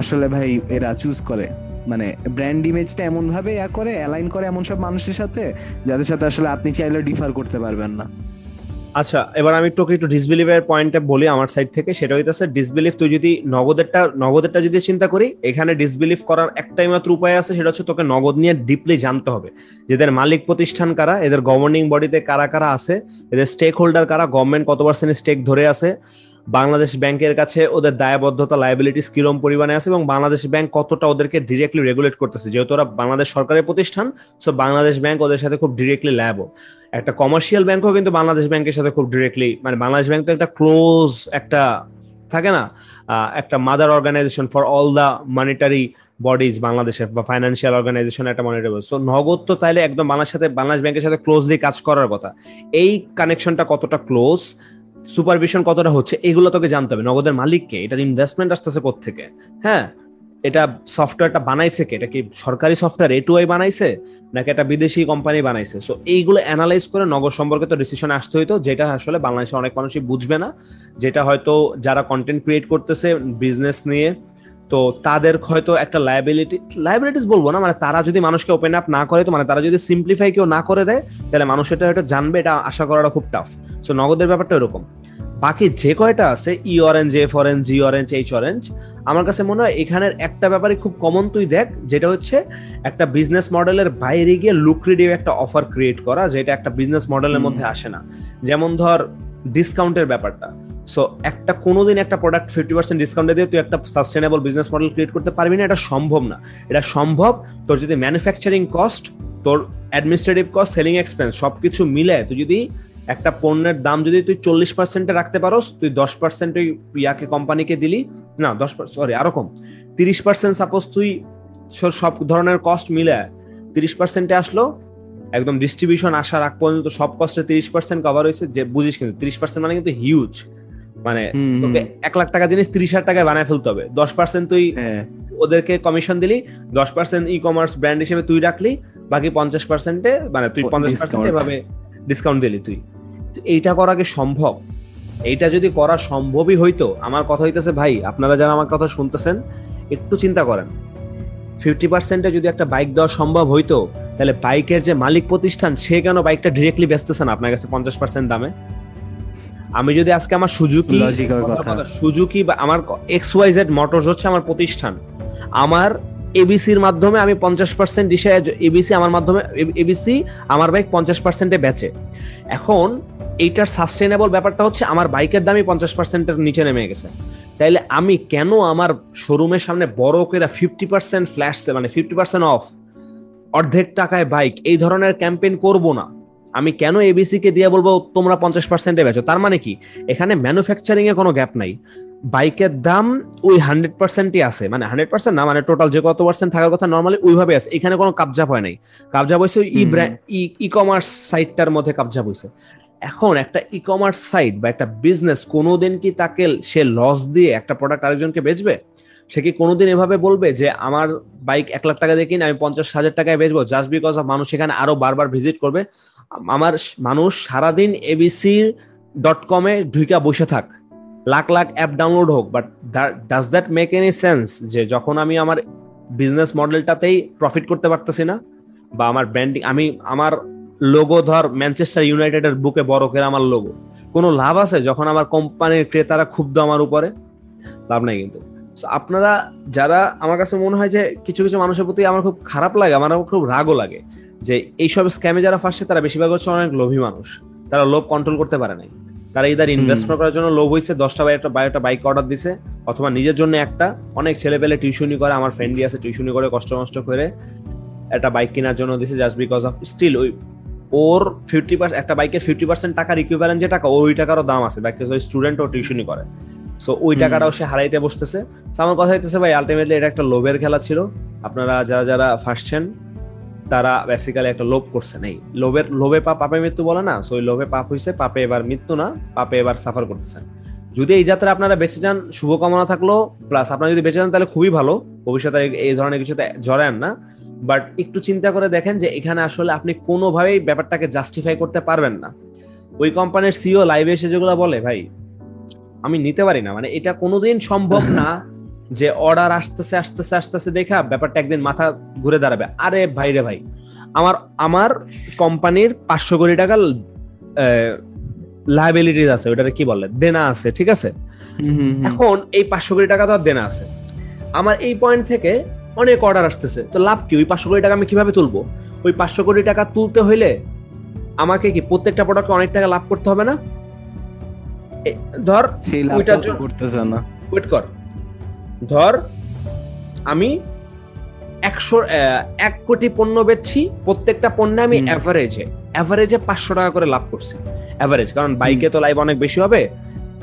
আসলে ভাই এরা চুজ করে। মানে ব্র্যান্ড ইমেজটা এমন ভাবে ইয়া করে অ্যালাইন করে এমন সব মানুষের সাথে, যাদের সাথে আসলে আপনি চাইলে ডিফার করতে পারবেন না। আচ্ছা এবার আমি তোকে একটু ডিসবিলিভের পয়েন্টটা বলি আমার সাইড থেকে, সেটা হইতেছে ডিসবিলিভ তুই যদি নগদেরটা নগদেরটা যদি চিন্তা করি, এখানে ডিসবিলিভ করার একটাই মাত্র উপায় আছে, সেটা হচ্ছে তোকে নগদ নিয়ে ডিপলি জানতে হবে। যেদের মালিক প্রতিষ্ঠান কারা, এদের গভর্নিং বডিতে কারা কারা আছে, এদের স্টেক হোল্ডার কারা গভর্নমেন্ট কত পার্সেন্ট স্টেক ধরে আছে বাংলাদেশ ব্যাংকের কাছে ওদের দায়বদ্ধতা লাইবিলিটিস কিরম পরিমাণে আছে এবং বাংলাদেশ ব্যাংক কতটা ওদেরকে ডিরেক্টলি রেগুলেট করতেছে? যেহেতু ওরা বাংলাদেশ সরকারের প্রতিষ্ঠান সো বাংলাদেশ ব্যাংক ওদের সাথে খুব ডিরেক্টলি ল্যাবো একটা কমার্শিয়াল ব্যাংকও কিন্তু বাংলাদেশ ব্যাংকের সাথে খুব ডিরেক্টলি মানে বাংলাদেশ ব্যাংক তো একটা ক্লোজ একটা থাকে না একটা mother organization for all the monetary bodies বাংলাদেশের বা ফাইন্যান্সিয়াল অর্গানাইজেশন একটা মনিটরি সো নগদ তো তাইলে একদম বাংলাদেশ সাথে, বাংলাদেশ ব্যাংকের সাথে ক্লোজলি কাজ করার কথা। এই কানেকশনটা কতটা ক্লোজ সুপারভিশন কতটা হচ্ছে, এগুলো তোকে জানতে হবে। নগদের মালিককে, এটার ইনভেস্টমেন্ট আসতেছে থেকে হ্যাঁ এটা সফটওয়্যারটা বানাইছে কে? এটা কি সরকারি সফটওয়্যার এ টু আই বানাইছে, নাকি এটা বিদেশি কোম্পানি বানাইছে? সো এইগুলো অ্যানালাইজ করে নগদ সম্পর্কে তো ডিসিশন আসতে হইতো, যেটা আসলে বাংলাদেশে অনেক মানুষই বুঝবে না, যেটা হয়তো যারা কন্টেন্ট ক্রিয়েট করতেছে বিজনেস নিয়ে তো তাদের হয়তো একটা লাইবিলিটি লাইবিলিটিস বলব না মানে তারা যদি মানুষকে ওপেন আপ না করে তো মানে তারা যদি সিম্পলিফাই কেউ না করে দেয় তাহলে মানুষ এটা হয়তো জানবে এটা আশা করাটা খুব টাফ সো নগদের ব্যাপারটা এরকম। বাকি যে কয়টা আছে E Orange F Orange G Orange H Orange আমার কাছে মনে হয় এখানের একটা ব্যাপারে খুব কমন তুই দেখ যেটা হচ্ছে একটা বিজনেস মডেলের বাইরে গিয়ে লুক্রেটিভ একটা অফার ক্রিয়েট করা যেটা একটা বিজনেস মডেলের মধ্যে আসে না। যেমন ধর ডিসকাউন্টের ব্যাপারটা। সো একটা কোনোদিন একটা প্রোডাক্ট ফিফটি পার্সেন্ট ডিসকাউন্টে দিয়ে তুই একটা সাস্টেনেবল বিজনেস মডেল ক্রিয়েট করতে পারবি না, এটা সম্ভব না। এটা সম্ভব, তোর যদি ম্যানুফ্যাকচারিং কস্ট তোর অ্যাডমিনিস্ট্রেটিভ কস্ট সেলিং এক্সপেন্স সবকিছু মিলে তুই যদি একটা পণ্যের দাম যদি তুই চল্লিশ পার্সেন্টে রাখতে পারোস, তুই দশ পার্সেন্ট ওই ইয়াকে কোম্পানিকে দিলি, না, দশ সরি আরও কম। তিরিশ পার্সেন্ট সাপোজ তুই সব ধরনের কস্ট মিলে তিরিশ পার্সেন্টে আসলো, একদম ডিস্ট্রিবিউশন আসার আগ পর্যন্ত সব কস্টে তিরিশ পার্সেন্ট কভার হয়েছে, যে বুঝিস কিন্তু, তিরিশ পার্সেন্ট মানে কিন্তু হিউজ মানে তোকে এক লাখ টাকা জিনিস ত্রিশ হাজার টাকায় বানায় ফেলতে হবে। দশ পার্সেন্ট তুই হ্যাঁ। ওদেরকে কমিশন দিলি দশ পার্সেন্ট ই কমার্স ব্র্যান্ড হিসেবে তুই রাখলি বাকি পঞ্চাশ পার্সেন্টে মানে তুই পঞ্চাশ পার্সেন্ট এভাবে ডিসকাউন্ট দিলি তুই। এইটা করা কি সম্ভব? এইটা যদি করা সম্ভবই হইতো আমার কথা হইতেছে ভাই আপনারা যারা আমার কথা শুনতেছেন একটু চিন্তা করেন। ফিফটি পার্সেন্টে যদি একটা বাইক দেওয়া সম্ভব হইতো তাহলে বাইকের যে মালিক প্রতিষ্ঠান সে কেন বাইকটা ডিরেক্টলি বেচতেছে না আপনার কাছে পঞ্চাশ পার্সেন্ট দামে? আমি যদি আজকে আমার সুজুকি সুজুকি বা আমার এক্স ওয়াই জেড মোটরস হচ্ছে আমার প্রতিষ্ঠান। আমার এবিসির মাধ্যমে আমি পঞ্চাশ পার্সেন্ট দিশে এবিসি আমার মাধ্যমে এবিসি আমার বাইক পঞ্চাশ পার্সেন্টে বেচে। এখন এইটার সাস্টেনেবল ব্যাপারটা হচ্ছে আমার বাইকের দামই পঞ্চাশ পার্সেন্টের নিচে নেমে গেছে। তাইলে আমি কেন আমার শোরুমের সামনে বড় করে ফিফটি পার্সেন্ট ফ্ল্যাশ মানে ফিফটি পার্সেন্ট অফ অর্ধেক টাকায় বাইক এই ধরনের ক্যাম্পেইন করব না? আমি কেন এবিসি কে দিয়ে বলব তোমরা পঞ্চাশ পার্সেন্টে বেচো? তার মানে কি? এখানে ম্যানুফ্যাকচারিং এ কোনো গ্যাপ নাই। বাইকের দাম ওই হান্ড্রেড পার্সেন্টই আছে। মানে হান্ড্রেড পার্সেন্ট না মানে টোটাল যে কত পার্সেন্ট থাকার কথা নর্মালি ওইভাবে আছে। এখানে কোনো কাবজাব হয় নাই। কাবজাব হয়েছে ওই ই কমার্স সাইটটার মধ্যে কাবজাব হয়েছে। এখন একটা ই কমার্স সাইট বা একটা বিজনেস কোনোদিন কি তাকে সে লস দিয়ে একটা প্রোডাক্ট আরেকজনকে বেচবে? সে কি কোনোদিন এভাবে বলবে যে আমার বাইক এক লাখ টাকা দিয়ে কিনে আমি পঞ্চাশ হাজার টাকায় বেচবো জাস্ট বিকজ অফ মানুষ এখানে আরও বারবার ভিজিট করবে? আমার মানুষ সারাদিন এবিসি ডট কমে ঢুইকা বসে থাক। লাখ লাখ অ্যাপ ডাউনলোড হোক but does that make any sense যে যখন আমি আমার বিজনেস মডেলটাতেই প্রফিট করতে পারতেছি না, বা আমার ব্র্যান্ডিং আমি আমার লোগো ধর ম্যানচেস্টার ইউনাইটেডের বুকে বড় করে আমার লোগো কোনো লাভ আছে যখন আমার কোম্পানির ক্রেতারা ক্ষুব্ধ আমার উপরে? লাভ নাই কিন্তু। আপনারা যারা, আমার কাছে মনে হয় যে কিছু কিছু মানুষের প্রতি আমার খুব খারাপ লাগে, আমার খুব রাগও লাগে। যে এইসব স্ক্যামে যারা ফাঁসছে তারা বেশিরভাগ হচ্ছে অনেক লোভী মানুষ। তারা লোভ কন্ট্রোল করতে পারে নাই। তারা ইদার ইনভেস্টমেন্ট করার জন্য লোভ হয়েছে দশটা বাই একটা একটা বাইক অর্ডার দিছে অথবা নিজের জন্য একটা অনেক ছেলে পেলে টিউশনি করে আমার ফ্রেন্ডই আছে টিউশনি করে কষ্ট মষ্ট করে একটা বাইক কেনার জন্য দিছে জাস্ট বিকজ অফ স্টিল ওই ওর ফিফটি পার্সেন্ট একটা বাইকের ফিফটি পার্সেন্ট টাকার ইকুইভ্যালেন্ট যে টাকা ওই টাকারও দাম আছে বাইক ওই স্টুডেন্ট ও টিউশনি করে। সো ওই টাকাটাও সে হারাইতে বসতেছে। আমার কথা হইতেছে ভাই আলটিমেটলি এটা একটা লোভের খেলা ছিল। আপনারা যারা যারা ফার্স্টছেন তারা বেসিক্যালি একটা লোভ করছে, নেই। লোভের, লোভে পাপ পাপে মৃত্যু বলে না, সো লোভে পাপ হয়েছে পাপে এবার মৃত্যু না, পাপে এবার সাফার করতেছেন। যদি এই যাত্রা আপনারা বেঁচে যান, শুভকামনা থাকল প্লাস আপনারা যদি বেঁচে যান, তাহলে খুবই ভালো, ভবিষ্যতে এই ধরনের কিছুতে জড়ান না। বাট একটু চিন্তা করে দেখেন যে এখানে আসলে আপনি কোনোভাবেই ব্যাপারটাকে জাস্টিফাই করতে পারবেন না। ওই কোম্পানির সিও লাইভে এসে যেগুলো বলে, ভাই, আমি নিতে পারি না। মানে এটা কোনোদিন সম্ভব না যে অর্ডার আসতেছে আসতেছে আসতেছে দেখা ব্যাপারটা একদিন মাথা ঘুরে দাঁড়াবে। আরে ভাই রে ভাই আমার আমার কোম্পানির পাঁচশো কোটি টাকা লাইবিলিটিস আছে ওটারে কি বলে? দেনা আছে ঠিক আছে? এখন এই পাঁচশো কোটি টাকা তো আর দেনা আছে। আমার এই পয়েন্ট থেকে অনেক অর্ডার আসতেছে তো লাভ কি? ওই পাঁচশো কোটি টাকা আমি কীভাবে তুলবো? ওই পাঁচশো কোটি টাকা তুলতে হইলে আমাকে কি প্রত্যেকটা প্রোডাক্টে অনেক টাকা লাভ করতে হবে না? ধর ওইটার জন্য করতেছে না। ওয়েট কর। ধর আমি একশো এক কোটি পণ্য বেচছি প্রত্যেকটা পণ্যে আমি অ্যাভারেজে অ্যাভারেজে পাঁচশো টাকা করে লাভ করছি। অ্যাভারেজ কারণ বাইকে তো লাইভ অনেক বেশি হবে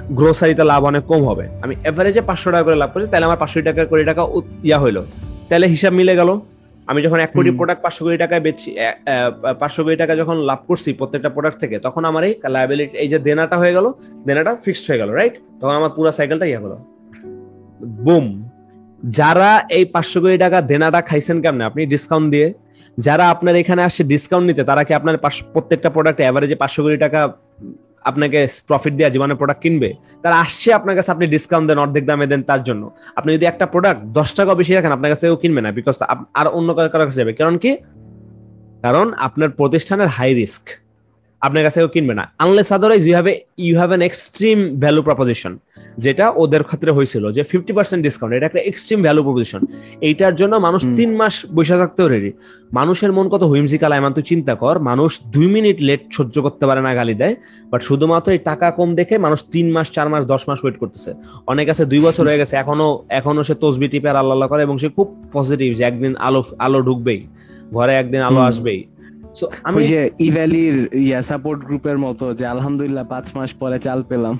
গ্রোসারিতে লাভ অনেক কম হবে। আমি অ্যাভারেজে পাঁচশো টাকা করে লাভ করছি তাহলে আমার পাঁচশো টাকা কোটি টাকা ইয়া হইল। তাহলে হিসাব মিলে গেল। আমি যখন এক কোটি প্রোডাক্ট পাঁচশো কোটি টাকায় বেচছি পাঁচশো কোটি টাকা যখন লাভ করছি প্রত্যেকটা প্রোডাক্ট থেকে তখন আমার এই লাইবিলিটি এই যে দেনাটা হয়ে গেল দেনাটা ফিক্সড হয়ে গেল রাইট তখন আমার পুরো সাইকেলটা ইয়া হলো। বুম, যারা এই পাঁচশো কোটি টাকা দেনাটা খাইছেন কেমনে? আপনি ডিসকাউন্ট দিয়ে। যারা আপনার এখানে আসে ডিসকাউন্ট নিতে, তারা কি আপনার প্রত্যেকটা প্রোডাক্ট অ্যাভারেজে পাঁচশো কোটি টাকা আপনাকে প্রফিট দেওয়া জীবনে প্রোডাক্ট কিনবে? তারা আসছে আপনার কাছে, আপনি ডিসকাউন্ট দেন, অর্ধেক দামে দেন তার জন্য। আপনি যদি একটা প্রোডাক্ট দশ টাকা বেশি রাখেন, আপনার কাছে কেউ কিনবে না বিকজ আর অন্য কারও কাছে যাবে। কারণ কি? কারণ আপনার প্রতিষ্ঠানের হাই রিস্ক আপনার কাছে কেউ কিনবে না। Unless otherwise you have you have an extreme value proposition যেটা ওদের ক্ষেত্রে হয়েছিল যে ফিফটি পার্সেন্ট ডিসকাউন্ট এটা একটা এক্সট্রিম ভ্যালু প্রপোজিশন এইটার জন্য মানুষ তিন মাস বসে থাকতেও রেডি মানুষের মন কত হুইমসিকাল এমন তুই চিন্তা কর। মানুষ দুই মিনিট লেট সহ্য করতে পারে না গালি দেয়। বাট শুধুমাত্র এই টাকা কম দেখে মানুষ তিন মাস চার মাস দশ মাস ওয়েট করতেছে। অনেক আছে দুই বছর হয়ে গেছে এখনও এখনও সে তসবি টিপে আর আল্লাহ করে এবং সে খুব পজিটিভ যে একদিন আলো আলো ঢুকবেই। ঘরে একদিন আলো আসবেই। আমি যে ইভ্যালির ইয়া সাপোর্ট গ্রুপের মতো যে আলহামদুলিল্লাহ পাঁচ মাস পরে চাল পেলাম।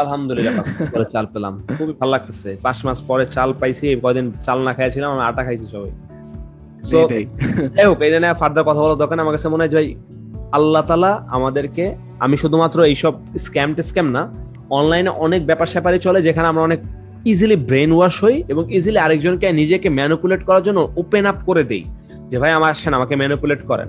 আলহামদুলিল্লাহ পাঁচ মাস পরে চাল পেলাম। খুবই ভালো লাগতেছে। পাঁচ মাস পরে চাল পাইছি কয়দিন চাল না খাইছিলাম আমি আটা খাইছি সবাই। সো এই হোক এই জন্য ফার্দার কথা বলার দরকার আমার কাছে মনে হয় যে আল্লাহ তালা আমাদেরকে আমি শুধুমাত্র এইসব স্ক্যাম স্ক্যাম না অনলাইনে অনেক ব্যাপার স্যাপারই চলে যেখানে আমরা অনেক ইজিলি ব্রেন ওয়াশ হই এবং ইজিলি আরেকজনকে নিজেকে ম্যানুপুলেট করার জন্য ওপেন আপ করে দেই। যে ভাই আমার আসেন আমাকে ম্যানুপুলেট করেন।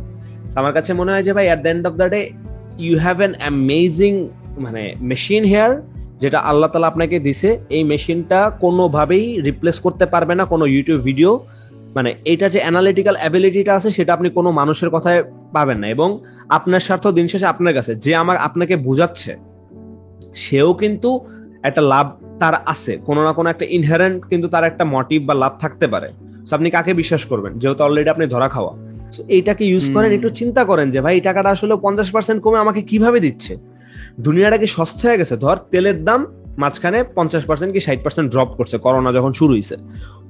আমার কাছে মনে হয় যে ভাই at the end of the day you have an amazing মানে মেশিন হেয়ার যেটা আল্লাহ তালা আপনাকে দিছে। এই মেশিনটা কোনোভাবেই রিপ্লেস করতে পারবে না কোনো ইউটিউব ভিডিও মানে এটা যে অ্যানালিটিক্যাল অ্যাবিলিটিটা আছে, সেটা আপনি কোনো মানুষের কথায় পাবেন না। এবং আপনার স্বার্থ দিন শেষে আপনার কাছে, যে আমার আপনাকে বুঝাচ্ছে, সেও কিন্তু একটা লাভ তার আছে। কোনো না কোনো একটা ইনহারেন্ট কিন্তু তার একটা মোটিভ বা লাভ থাকতে পারে। আপনি কাকে বিশ্বাস করবেন? যেহেতু অলরেডি আপনি ধরা খাওয়া। এইটাকে ইউজ করেন একটু চিন্তা করেন যে ভাই এই টাকাটা আসলে পঞ্চাশ পার্সেন্ট কমে আমাকে কীভাবে দিচ্ছে? দুনিয়াটা কি সস্তা হয়ে গেছে? ধর তেলের দাম মাঝখানে পঞ্চাশ পার্সেন্ট কি ষাট পার্সেন্ট ড্রপ করছে করোনা যখন শুরু হয়েছে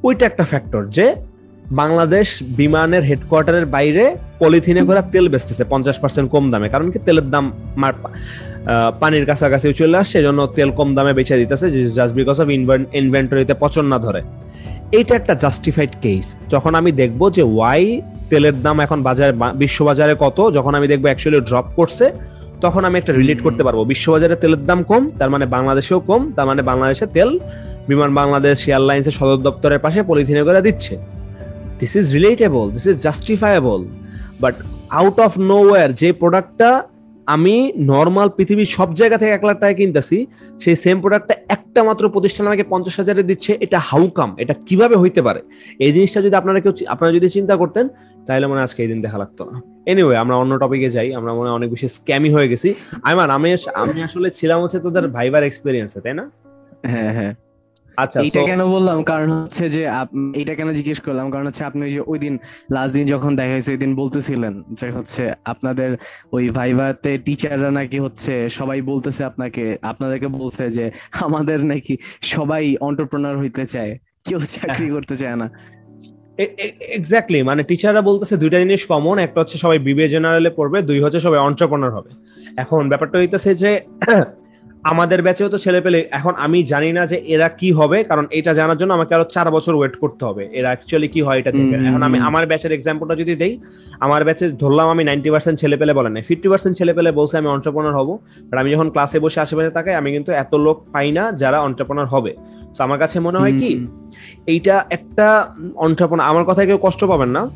ওইটা একটা ফ্যাক্টর যে বাংলাদেশ বিমানের হেডকোয়ার্টারের বাইরে পলিথিনে করে তেল বেচতেছে পঞ্চাশ পার্সেন্ট কম দামে। কারণ কি? তেলের দাম পানির কাছাকাছি চলে আসছে জন্য তেল কম দামে বেচে দিতেছে জাস্ট বিকজ অফ ইনভেন্টরিতে পচন না ধরে। এইটা একটা জাস্টিফাইড কেস যখন আমি দেখব যে ওয়াই তেলের দাম এখন বাজারে বিশ্ববাজারে কত? যখন আমি দেখব অ্যাকচুয়ালি ড্রপ করছে তখন আমি একটা রিলেট করতে পারব। বিশ্ববাজারে তেলের দাম কম তার মানে বাংলাদেশেও কম তার মানে বাংলাদেশে তেল বিমান বাংলাদেশ এয়ারলাইন্সের সদর দপ্তরের পাশে পলিথিনে করে দিচ্ছে। This is relatable this is justifiable but out of no যে প্রোডাক্টটা আমি নর্মাল পৃথিবীর সব জায়গা থেকে এক লাখ টাকা কিনতেছি সেই সেম প্রোডাক্টটা একটা মাত্র প্রতিষ্ঠান আমাকে পঞ্চাশ হাজারে দিচ্ছে। এটা হাউকাম এটা কীভাবে হইতে পারে? এই জিনিসটা যদি আপনারা কেউ আপনারা যদি চিন্তা করতেন তাহলে মনে আজকে এই দিন দেখা লাগতো না। এনিওয়ে আমরা অন্য টপিকে যাই আমরা মনে অনেক বেশি স্ক্যামি হয়ে গেছি। আইমান আমি আমি আসলে ছিলাম হচ্ছে তোদের ভাইবার এক্সপিরিয়েন্সে তাই না? হ্যাঁ হ্যাঁ। আচ্ছা এটা কেন বললাম? কারণ হচ্ছে যে এটা কেন জিজ্ঞেস করলাম? কারণ হচ্ছে আপনি যে ওই দিন লাস্ট দিন যখন দেখা হয়েছে ওই দিন বলতেছিলেন যে হচ্ছে আপনাদের ওই ভাইভাতে টিচাররা নাকি হচ্ছে সবাই বলতেছে আপনাকে আপনাদেরকে বলছে যে আমাদের নাকি সবাই অন্টারপ্রেনার হইতে চায় কেউ চাকরি করতে চায় না। এক্স্যাক্টলি মানে টিচাররা বলতেছে দুইটা জিনিস কমন একটা হচ্ছে সবাই বিবিএ জেনারেলে পড়বে দুই হচ্ছে সবাই অন্টারপ্রেনার হবে। এখন ব্যাপারটা হইতেছে যে আমাদের ব্যাচেও তো ছেলে পেলে এখন আমি জানি না যে এরা কি হবে কারণ এটা জানার জন্য আমাকে আরও চার বছর ওয়েট করতে হবে। এরা অ্যাকচুয়ালি কি হয় এটা দেখে। এখন আমি আমার ব্যাচের এক্সাম্পলটা যদি দেই আমার ব্যাচে ধরলাম আমি নাইনটি পার্সেন্ট ছেলে পেলে বলে নাই। ফিফটি পার্সেন্ট ছেলে পেলে বলছে আমি অন্টারপ্রনার হব বাট আমি যখন ক্লাসে বসে আশেপাশে তাকাই আমি কিন্তু এত লোক পাই না যারা অন্টারপ্রনার হবে। তো আমার কাছে মনে হয় কি এইটা একটা অন্টারপ্রনার আমার কথায় কেউ কষ্ট পাবেন না।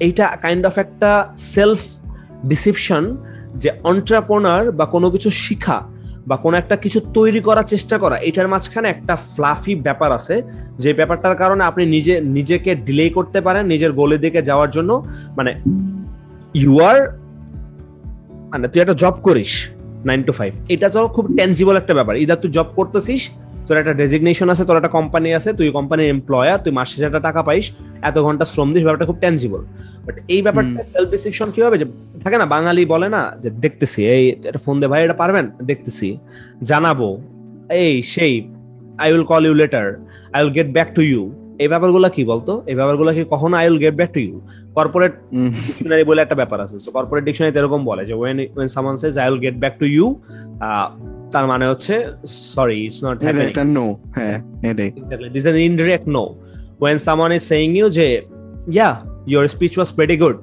এইটা কাইন্ড অফ একটা সেলফ ডিসিপশন যে অন্টারপ্রনার বা কোনো কিছু শিখা বা কোনো একটা কিছু তৈরি করার চেষ্টা করা এটার মাঝখানে একটা ফ্লাফি ব্যাপার আছে। যে ব্যাপারটার কারণে আপনি নিজে, নিজেকে ডিলে করতে পারেন নিজের গোলের দিকে যাওয়ার জন্য। মানে ইউ আর মানে তুই একটা জব করিস নাইন টু ফাইভ এটা তো খুব টেনজিবল একটা ব্যাপার। ইদার তুই জব করতেছিস তোর একটা ডেজিগনেশন আছে তোর একটা কোম্পানি আছে তুই কোম্পানির এমপ্লয়ার তুই মাসে একটা টাকা পাইস এত ঘণ্টা শ্রম দিস ব্যাপারটা খুব টেনজিবল বাট এই ব্যাপারটা সেলফ ডিসিপশন কি হবে? যে থাকে না বাঙালি বলে না যে দেখতেছি এই এটা ফোন দে ভাই এটা পারবেন? দেখতেছি জানাব এই সেই I will call you later I will get back to you এই ব্যাপারগুলো কি বলতো? এই ব্যাপারগুলো কি কখনো I will get back to you corporate dictionary বলে একটা ব্যাপার আছে। সো কর্পোরেট ডিকশনারি এরকম বলে যে when when someone says I will get back to you তার মানে হচ্ছে সরি ইটস নট হ্যাপেনিং এটা নো হ্যাঁ এটাই this is indirect no when someone is saying you যে ইয়া your speech was pretty good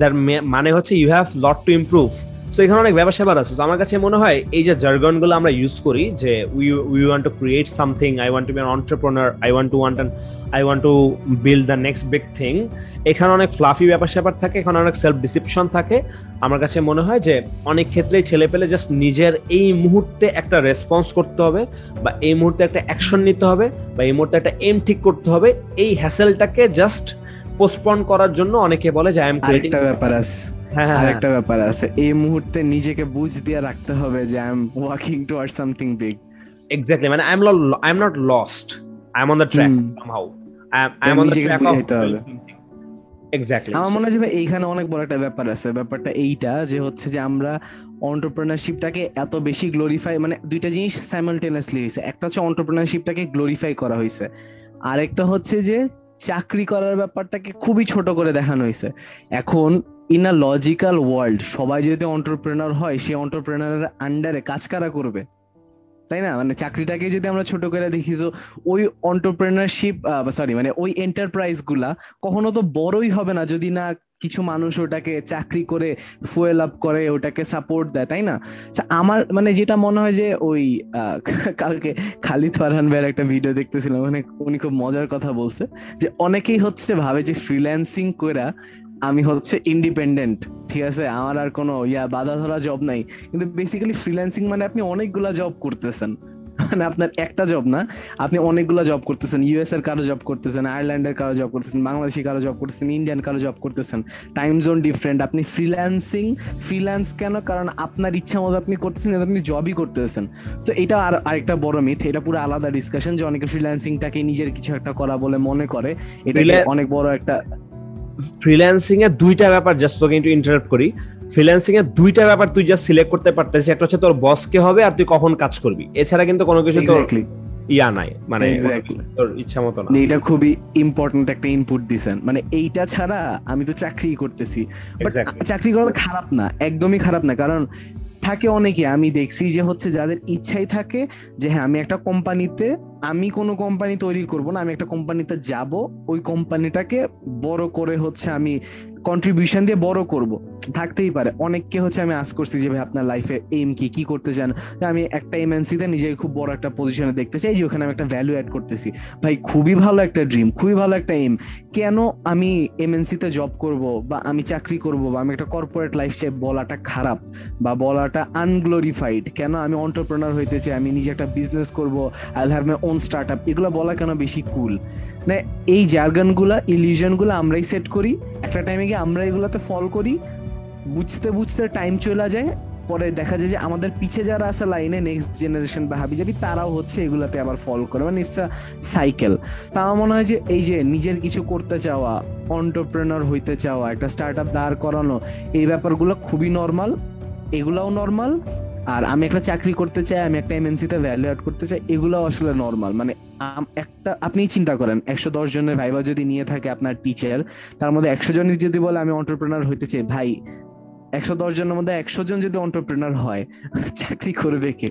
that মানে হচ্ছে you have lot to improve so এখানে অনেক ব্যবসা ব্যাপার আছে। আমার কাছে মনে হয় এই যে জার্গনগুলো আমরা ইউজ করি, যে we want to create something I want to be entrepreneur I want to want I want to build the next big thing এখানে অনেক ফ্লাফি ব্যাপার স্যাপার থাকে, এখানে অনেক সেলফ ডিসিপশন থাকে। আমার কাছে মনে হয় যে অনেক ক্ষেত্রেই ছেলে পেলে জাস্ট নিজের এই মুহূর্তে একটা রেসপন্স করতে হবে, বা এই মুহূর্তে একটা অ্যাকশন নিতে হবে, বা এই মুহূর্তে একটা এম ঠিক করতে হবে। এই হ্যাসেলটাকে জাস্ট পোস্টপন করার জন্য অনেকে বলে যে আই এম ক্রিয়েটিং ব্যাপার আছে। আরেকটা ব্যাপার আছে। এই মুহূর্তে নিজেকে বুঝ দিয়ে রাখতে হবে যে I am walking towards something big exactly মানে I am I am not lost I am on the track somehow I am on the track of exactly আমার মনে হয় যে এইখানে অনেক বড় একটা ব্যাপার আছে। ব্যাপারটা এইটা যে হচ্ছে যে আমরা অন্টারপ্রেনারশিপটাকে এত বেশি গ্লোরিফাই মানে দুইটা জিনিস সাইমালটেনিয়াসলি হয়েছে একটা হচ্ছে অন্টারপ্রেনারশিপটাকে গ্লোরিফাই করা হয়েছে আরেকটা হচ্ছে যে চাকরি করার ব্যাপারটাকে খুবই ছোট করে দেখানো হয়েছে এখন ইন আ লজিক্যাল ওয়ার্ল্ড সবাই যদি অন্টারপ্রেনার হয়, সে অন্টারপ্রেনারের আন্ডারে কাজ কারা করবে? তাই না? মানে চাকরিটাকে যদি আমরা ছোট করে দেখি তো ওই অন্টারপ্রেনারশিপ সরি মানে ওই এন্টারপ্রাইজগুলা কখনো তো বড়ই হবে না যদি না কিছু মানুষ ওটাকে চাকরি করে ফুয়েল আপ করে, ওটাকে সাপোর্ট দেয়, তাই না? আমার মানে যেটা মনে হয় যে ওই কালকে খালিদ ফারহান ভাইয়ের একটা ভিডিও দেখতেছিলাম মানে উনি খুব মজার কথা বলছে, যে অনেকেই হচ্ছে ভাবে যে ফ্রিল্যান্সিং করে আমি হচ্ছে ইন্ডিপেন্ডেন্ট ঠিক আছে? আমার আর কোনো ইয়া বাধা ধরা জব নাই। কিন্তু বেসিক্যালি ফ্রিল্যান্সিং মানে আপনি অনেকগুলা জব করতেছেন। মানে আপনার একটা জব না আপনি অনেকগুলো জব করতেছেন। ইউএস এর কারও জব করতেছেন আয়ারল্যান্ডের কারও জব করতেছেন বাংলাদেশি কারও জব করতেছেন ইন্ডিয়ান কারও জব করতেছেন। টাইম জোন ডিফারেন্ট আপনি ফ্রিল্যান্সিং ফ্রিল্যান্স কেন? কারণ আপনার ইচ্ছা মতো আপনি করতেছেন আপনি জবই করতেছেন। সো এটা আর আরেকটা বড় মিথ এটা পুরো আলাদা ডিসকাশন যে অনেকে ফ্রিল্যান্সিংটাকে নিজের কিছু একটা করা বলে মনে করে। এটা অনেক বড় একটা ফ্রিল্যান্সিং এর দুইটা ব্যাপার জাস্ট তোকে একটু ইন্টারাপ্ট করি। ফ্রিল্যান্সিং এর দুইটা ব্যাপার তুই জাস্ট সিলেক্ট করতে পারতেছিস। একটা হচ্ছে তোর বস কে হবে আর তুই কখন কাজ করবি। এছাড়া কিন্তু কোনো কিছু তোর ইয়া নাই। মানে তোর ইচ্ছা মতো না। এটা খুবই ইম্পর্টেন্ট একটা ইনপুট দিছেন। মানে এইটা ছাড়া আমি তো চাকরি করতেছি। চাকরি করা খারাপ না একদমই খারাপ না। কারণ থাকে অনেকে, আমি দেখছি যে হচ্ছে যাদের ইচ্ছাই থাকে যে হ্যাঁ আমি একটা কোম্পানিতে, আমি কোনো কোম্পানি তৈরি করব না, আমি একটা কোম্পানিতে যাব, ওই কোম্পানিটাকে বড় করে হচ্ছে আমি কন্ট্রিবিউশন দিয়ে বড় করব। থাকতেই পারে। অনেককে হচ্ছে আমি আস করছি যে, ভাই, আপনার লাইফে এম কি? কি করতে চান? আমি একটা এমএনসিতে নিজেকে খুব বড় একটা পজিশনে দেখতে চাই, যে ওখানে আমি একটা ভ্যালু অ্যাড করতেছি। ভাই, খুবই ভালো একটা ড্রিম খুবই ভালো একটা এম কেন আমি এমএনসিতে জব করব বা আমি চাকরি করব বা আমি একটা কর্পোরেট লাইফ চাই বলাটা খারাপ বা বলাটা আনগ্লোরিফাইড কেন আমি অন্টারপ্রেনার হইতে চাই? আমি নিজে একটা বিজনেস করব I have my own startup এগুলো বলা কেন বেশি কুল মানে এই জার্গানগুলা ইলিউশনগুলো আমরাই সেট করি। একটা টাইমে গিয়ে আমরা এগুলোতে ফল করি। বুঝতে বুঝতে টাইম চলে যায়। পরে দেখা যায় যে আমাদের পিছে যারা আছে লাইনে নেক্সট জেনারেশন বা হাবি যাবি তারাও হচ্ছে এগুলাতে আবার ফল করে। মানে ইটস আ সাইকেল তা আমার মনে হয় যে এই যে নিজের কিছু করতে চাওয়া অন্টারপ্রেনার হইতে চাওয়া, একটা স্টার্ট আপ দাঁড় করানো, এই ব্যাপারগুলো খুবই নর্মাল এগুলাও নর্মাল আর আমি একটা চাকরি করতে চাই, আমি একটা এমএনসিতে ভ্যালু অ্যাড করতে চাই এগুলো আসলে নর্মাল মানে একটা আপনি চিন্তা করেন, একশো দশ জনের ভাইবা যদি নিয়ে থাকে আপনার টিচার তার মধ্যে একশো জনের যদি বলে, আমি অন্টারপ্রেনার হইতে চাই। ভাই, একশো দশ জনের মধ্যে একশো জন যদি অন্টারপ্রেনার হয়, চাকরি করবে কে?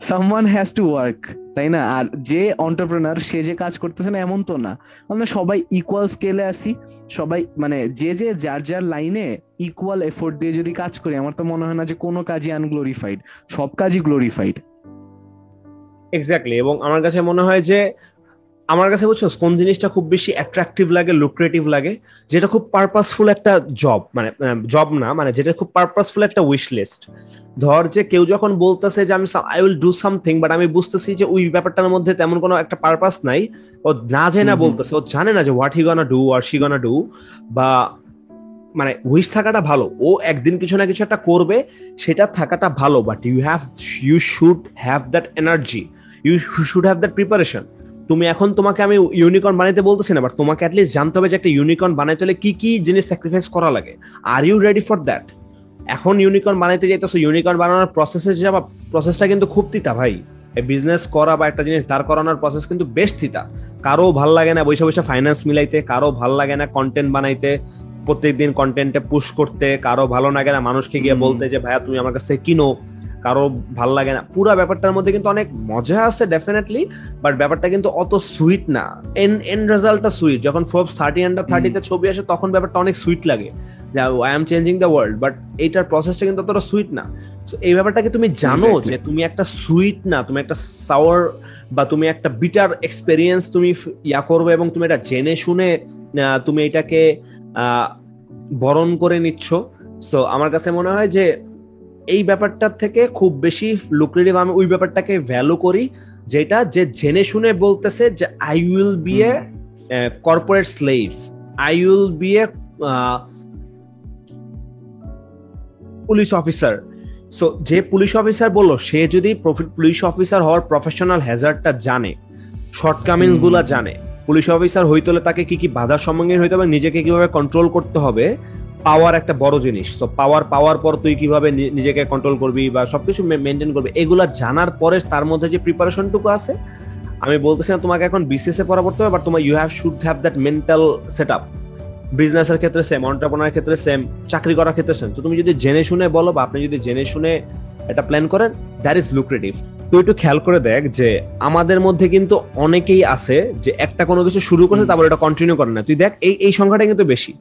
সামওয়ান হ্যাজ টু ওয়ার্ক তাই না? আর যে অন্টারপ্রেনার সে যে কাজ করতেছে না, এমন তো না। আমরা সবাই ইকুয়াল স্কেলে আসি সবাই মানে যে যে, যার যার লাইনে ইকুয়াল এফোর্ট দিয়ে যদি কাজ করি, আমার তো মনে হয় না যে কোনো কাজই আনগ্লোরিফাইড সব কাজই গ্লোরিফাইড এক্স্যাক্টলি এবং আমার কাছে মনে হয় যে আমার কাছে বুঝছ কোন জিনিসটা খুব বেশি অ্যাট্রাকটিভ লাগে লুক্রেটিভ লাগে যেটা খুব পারপাসফুল একটা জব মানে জব না মানে যেটা খুব পারপাসফুল একটা উইশ লিস্ট ধর যে কেউ যখন বলতেছে যে আমি I will do something but আমি বুঝতেছি যে ওই ব্যাপারটার মধ্যে তেমন কোনো একটা পারপাস নাই। ও না যায় না বলতেছে ও জানে না যে হোয়াট হি গনা ডু আর শি গনা ডু বা মানে উইশ থাকাটা ভালো। ও একদিন কিছু না কিছু একটা করবে সেটা থাকাটা ভালো but you have you should have that energy you should have that preparation তুমি এখন তোমাকে আমি ইউনিকর্ন বানাইতে বলতেছি না বাট তোমাকে অ্যাটলিস্ট জানতে হবে যে একটা ইউনিকর্ন বানাইতে হলে কি কি জিনিস স্যাক্রিফাইস করা লাগে। Are you ready for that এখন ইউনিকর্ন বানাইতে যাইতেছো ইউনিকর্ন বানানোর প্রসেসে যাবা প্রসেসটা কিন্তু খুব তিতা ভাই। বিজনেস করা বা একটা জিনিস দাঁড় করানোর প্রসেস কিন্তু বেশ থিতা কারও ভালো লাগে না বৈশা বৈশা ফাইন্যান্স মিলাইতে কারও ভালো লাগে না কন্টেন্ট বানাইতে প্রত্যেকদিন কন্টেন্টে পুশ করতে কারও ভালো লাগে না মানুষকে গিয়ে বলতে যে ভাইয়া তুমি আমার কাছে কিনো। কারও ভালো লাগে না। পুরো ব্যাপারটার মধ্যে কিন্তু অনেক মজা আছে ডেফিনেটলি বাট ব্যাপারটা কিন্তু অত সুইট না। এন এন রেজাল্টটা সুইট যখন ফোর্বস থার্টি আন্ডার থার্টিতে ছবি আসে তখন ব্যাপারটা অনেক সুইট লাগে। যে I am changing the world but এইটার প্রসেসটা কিন্তু অতটা সুইট না। সো এই ব্যাপারটাকে তুমি জানো যে তুমি একটা সুইট না তুমি একটা সাওয়ার বা তুমি একটা বিটার এক্সপেরিয়েন্স তুমি ইয়া করবে এবং তুমি এটা জেনে শুনে তুমি এটাকে বরণ করে নিচ্ছ। সো আমার কাছে মনে হয় যে এই ব্যাপারটার থেকে খুব বেশি লুক্রেটিভ আমি ওই ব্যাপারটাকে ভ্যালু করি যেটা যে জেনে শুনে বলতেছে যে I will be a corporate slave I will be a police officer so যে পুলিশ অফিসার বলল সে যদি পুলিশ অফিসার হওয়ার প্রফেশনাল হ্যাজার্ডটা জানে শর্টকামিংসগুলা জানে পুলিশ অফিসার হইতে হলে তাকে কি কি বাধার সম্মুখীন হইতে হবে নিজেকে কীভাবে কন্ট্রোল করতে হবে পাওয়ার একটা বড় জিনিস। তো পাওয়ার পাওয়ার পর তুই কীভাবে নিজেকে কন্ট্রোল করবি বা সবকিছু মেনটেন করবি এগুলা জানার পরে তার মধ্যে যে প্রিপারেশনটুকু আছে আমি বলতেছি না তোমাকে এখন বিসিএস এ পড়া পড়তে হবে বাট তোমার you have should have that mental setup বিজনেসের ক্ষেত্রে সেম অন্টারপ্রনার ক্ষেত্রে সেম চাকরি করার ক্ষেত্রে সেম তো তুমি যদি জেনে শুনে বলো বা আপনি যদি জেনে শুনে এটা প্ল্যান করেন দ্যাট ইজ লুক্রেটিভ তুই একটু খেয়াল করে দেখ যে আমাদের মধ্যে কিন্তু অনেকেই আছে যে একটা কোনো কিছু শুরু করছে তারপর এটা কন্টিনিউ করে না। তুই দেখ এই এই সংখ্যাটা কিন্তু বেশি।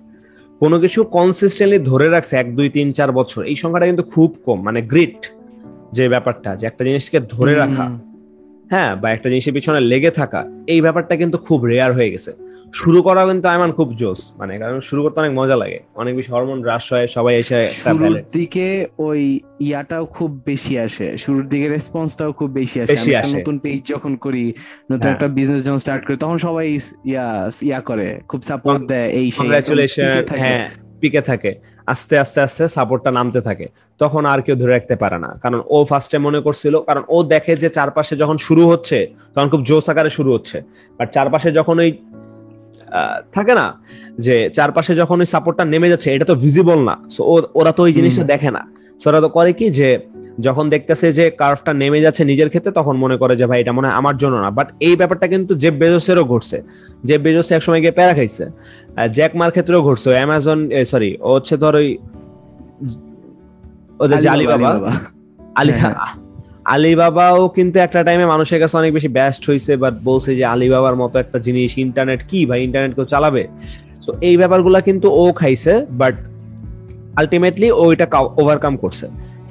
কোনো কিছু কনসিস্টেন্টলি ধরে রাখছে এক দুই তিন চার বছর এই সংখ্যাটা কিন্তু খুব কম মানে গ্রিট যে ব্যাপারটা যে একটা জিনিসকে ধরে রাখা হ্যাঁ বা একটা জিনিসের পিছনে লেগে থাকা এই ব্যাপারটা কিন্তু খুব রেয়ার হয়ে গেছে। শুরু করা কিন্তু আইমান খুব জোস মানে কারণ শুরু করতে অনেক মজা লাগে। অনেক বেশি হরমোন রাশ হয় সবাই এসে শুরুর দিকে ওই ইয়াটাও খুব বেশি আসে শুরুর দিকে রেসপন্সটাও খুব বেশি আসে। আমি নতুন পেজ যখন করি নতুন হ্যাঁ। একটা বিজনেস যখন স্টার্ট করি তখন সবাই ইয়া ইয়া করে খুব সাপোর্ট দেয় এই সেই কংগ্রাচুলেশন হ্যাঁ পিকে থাকে। আস্তে আস্তে আস্তে সাপোর্টটা নামতে থাকে। তখন আর কেউ ধরে রাখতে পারে না। কারণ ও ফার্স্টে মনে করছিল কারণ ও দেখে যে চারপাশে যখন শুরু হচ্ছে তখন খুব জোস আকারে শুরু হচ্ছে। বাট চারপাশে যখন ওই থাকে না যে চারপাশে যখন ওই সাপোর্টটা নেমে যাচ্ছে এটা তো ভিজিবল না। সো ওরা তো ওই জিনিসটা দেখে না। সো ওরা তো করে কি যে যখন দেখতেছে যে কার্ভটা নেমে যাচ্ছে নিজের ক্ষেত্রে তখন মনে করে যে ভাই এটা মনে হয় আমার জন্য না। বাট এই ব্যাপারটা কিন্তু জেব বেজোসেরও ঘটছে। জেব বেজোস একসময় গিয়ে প্যারা খাইছে। জ্যাক মার ক্ষেত্রেও ঘটছে। অ্যামাজন সরি ও হচ্ছে ধর ওই ওদের যে আলিবাবা আলি হ্যাঁ, হ্যাঁ। আলিবাবাও কিন্তু একটা টাইমে মানুষের কাছে অনেক বেশি ব্যস্ট হয়েছে বাট বলছে যে আলিবাবার মতো একটা জিনিস ইন্টারনেট কি ভাই? ইন্টারনেট কেউ চালাবে? তো এই ব্যাপারগুলা কিন্তু ও খাইছে বাট আলটিমেটলি ও এটা ওভারকাম করছে।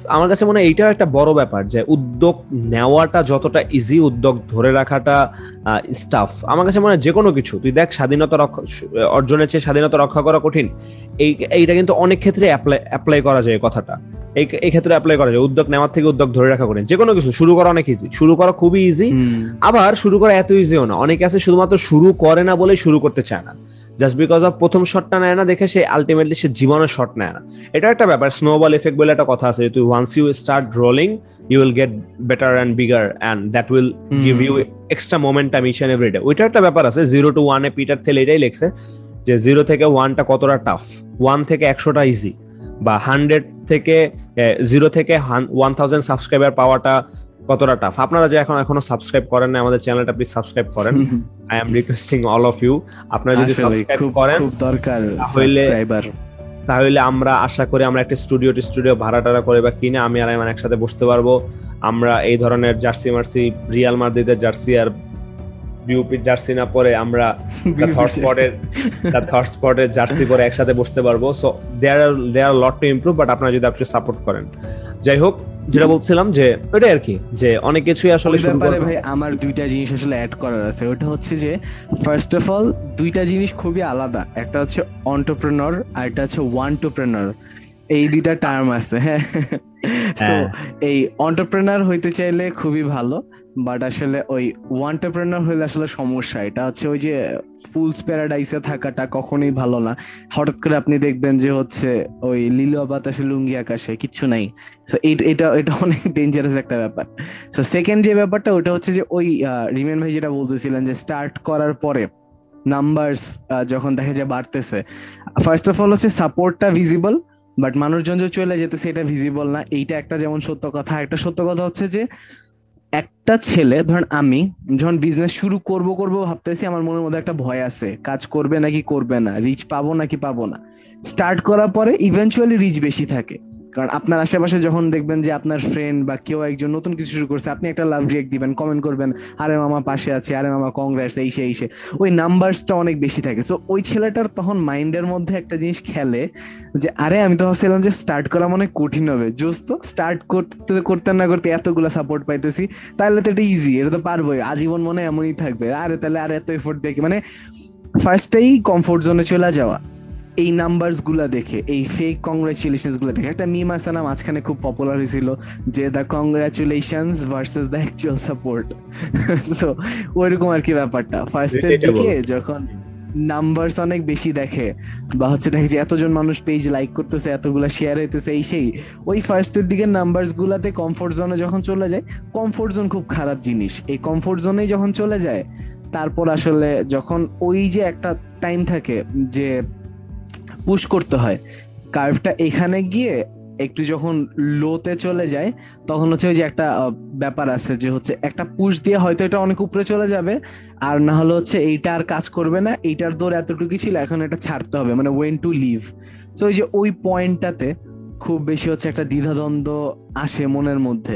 আমার কাছে মনে হয় এইটাও একটা বড় ব্যাপার যে উদ্যোগ নেওয়াটা যতটা ইজি উদ্যোগ ধরে রাখাটা স্টাফ আমার কাছে মনে হয় যে কোনো কিছু তুই দেখ স্বাধীনতা রক্ষা অর্জনের চেয়ে স্বাধীনতা রক্ষা করা কঠিন। এই এইটা কিন্তু অনেক ক্ষেত্রে অ্যাপ্লাই অ্যাপ্লাই করা যায় কথাটা। এই এই ক্ষেত্রে অ্যাপ্লাই করা যায়। উদ্যোগ নেওয়ার থেকে উদ্যোগ ধরে রাখা কঠিন। যে কোনো কিছু শুরু করা অনেক ইজি শুরু করা খুবই ইজি আবার শুরু করা এত ইজিও না। অনেকে আছে শুধুমাত্র শুরু করে না বলে শুরু করতে চায় না। জাস্ট বিকজ অফ প্রথম শটটা নেয় না দেখে সে আলটিমেটলি সে জীবনের শট নেয় না। এটা একটা ব্যাপার স্নোবল এফেক্ট বলে একটা কথা আছে তুই once you start rolling you will get better and bigger and that will give you extra momentum each and everyday ওইটা একটা ব্যাপার আছে জিরো টু ওয়ানে পিটার থেল এটাই লেখছে যে জিরো থেকে ওয়ানটা কতটা টাফ ওয়ান থেকে একশোটা ইজি বা হান্ড্রেড থেকে জিরো থেকে ওয়ান থাউজেন্ড সাবস্ক্রাইবার পাওয়াটা কতটা টাফ আপনারা যে এখন এখনও সাবস্ক্রাইব করেন না আমাদের চ্যানেলটা প্লিজ সাবস্ক্রাইব করেন। I am requesting all of you আপনারা যদি সাবস্ক্রাইব করেন খুব দরকার সাবস্ক্রাইবার তাহলে আমরা আশা করি আমরা একটা স্টুডিও স্টুডিও ভাড়া টাড়া করে বা কিনে আমি আর আইমান একসাথে বসতে পারব। আমরা এই ধরনের জার্সি মার্সি রিয়াল মাদ্রিদের জার্সি আর বিউপির জার্সি না পরে আমরা থট স্পটের থট স্পটের জার্সি। পরে একসাথে বসতে পারব। So there are there lot to improve but আপনারা যদি আপনি সাপোর্ট করেন। যাই হোক যেটা বলছিলাম যে ওইটাই আর কি যে অনেক কিছুই আসলে ব্যাপারে ভাই আমার দুইটা জিনিস আসলে অ্যাড করার আছে। ওটা হচ্ছে যে ফার্স্ট অফ অল দুইটা জিনিস খুবই আলাদা। একটা হচ্ছে অন্টারপ্রেনর আর একটা হচ্ছে ওয়ান্টোপ্রেনর এই দুইটা টার্ম আছে হ্যাঁ। সো এই অন্টারপ্রেনার হইতে চাইলে খুবই ভালো বাট আসলে ওই ওয়ান্টারপ্রেনার হইলে আসলে সমস্যা। এটা হচ্ছে ওই যে ফুলস প্যারাডাইসে থাকাটা কখনোই ভালো না। হঠাৎ করে আপনি দেখবেন যে হচ্ছে ওই লীল বাতাসে লুঙ্গি আকাশে কিচ্ছু নাই। এটা এটা অনেক ডেঞ্জারাস একটা ব্যাপার। তো সেকেন্ড যে ব্যাপারটা, ওটা হচ্ছে যে ওই রিমেন ভাই যেটা বলতেছিলেন যে স্টার্ট করার পরে নাম্বারস যখন দেখা যায় বাড়তেছে। ফার্স্ট অফ অল হচ্ছে সাপোর্টটা ভিজিবল বাট মানুষজন যে চলে যেতেছে, এটা ভিজিবল না। এইটা একটা যেমন সত্য কথা। একটা সত্য কথা হচ্ছে যে একটা ছেলে, ধরেন আমি, যখন বিজনেস শুরু করব করব ভাবতেছি আমার মনের মধ্যে একটা ভয় আছে। কাজ করবে নাকি করবে না? রিচ পাবো নাকি পাবো না? স্টার্ট করার পরে ইভেনচুয়ালি রিচ বেশি থাকে। কারণ আপনার আশেপাশে যখন দেখবেন যে আপনার ফ্রেন্ড বা কেউ একজন নতুন কিছু শুরু করছে, আপনি একটা লাভ রিয়েক্ট দিবেন কমেন্ট করবেন, আরে মামা পাশে আছে, আরে মামা কংগ্রেস এই সে এই সে। ওই নাম্বারসটা অনেক বেশি থাকে। সো ওই ছেলেটার তখন মাইন্ডের মধ্যে একটা জিনিস খেলে যে, আরে, আমি তো ভাবছিলাম যে স্টার্ট করা মনে কঠিন হবে। জোস তো স্টার্ট করতে করতে না করতে এতগুলো সাপোর্ট পাইতেছি তাহলে তো এটা ইজি এটা তো পারবোই। আজীবন মনে এমনই থাকবে। আরে তাহলে আর, এত এফোর্ট দেখি মানে ফার্স্টেই কমফোর্ট জোনে চলে যাওয়া। এই নাম্বারসগুলা দেখে এই ফেক কংগ্রাচুলেশনগুলো দেখে। একটা মিম আছে না মাঝখানে খুব পপুলার হয়েছিল যে the congratulation versus the actual support so ওইরকম আর কি ব্যাপারটা। ফার্স্টের দিকে যখন নাম্বারস অনেক বেশি দেখে বা হচ্ছে দেখে যে এতজন মানুষ পেজ লাইক করতেছে এতগুলা শেয়ার হইতেছে এই সেই ওই ফার্স্টের দিকে নাম্বারস গুলাতে কমফোর্ট জোনে যখন চলে যায় কমফোর্ট জোন খুব খারাপ জিনিস। এই কমফোর্ট জোনেই যখন চলে যায় তারপর আসলে যখন ওই যে একটা টাইম থাকে যে পুশ করতে হয়। কার্ভটা এখানে গিয়ে একটু যখন লোতে চলে যায়, তখন হচ্ছে ওই যে একটা ব্যাপার আছে যে হচ্ছে একটা পুশ দিয়ে হয়তো এটা অনেক উপরে চলে যাবে, আর না হলে হচ্ছে এইটা আর কাজ করবে না, এইটার দৌড় এতটুকু ছিল, এখন এটা ছাড়তে হবে মানে ওয়েন টু লিভ তো ওই যে ওই পয়েন্টটাতে খুব বেশি হচ্ছে একটা দ্বিধাদ্বন্দ্ব আসে মনের মধ্যে।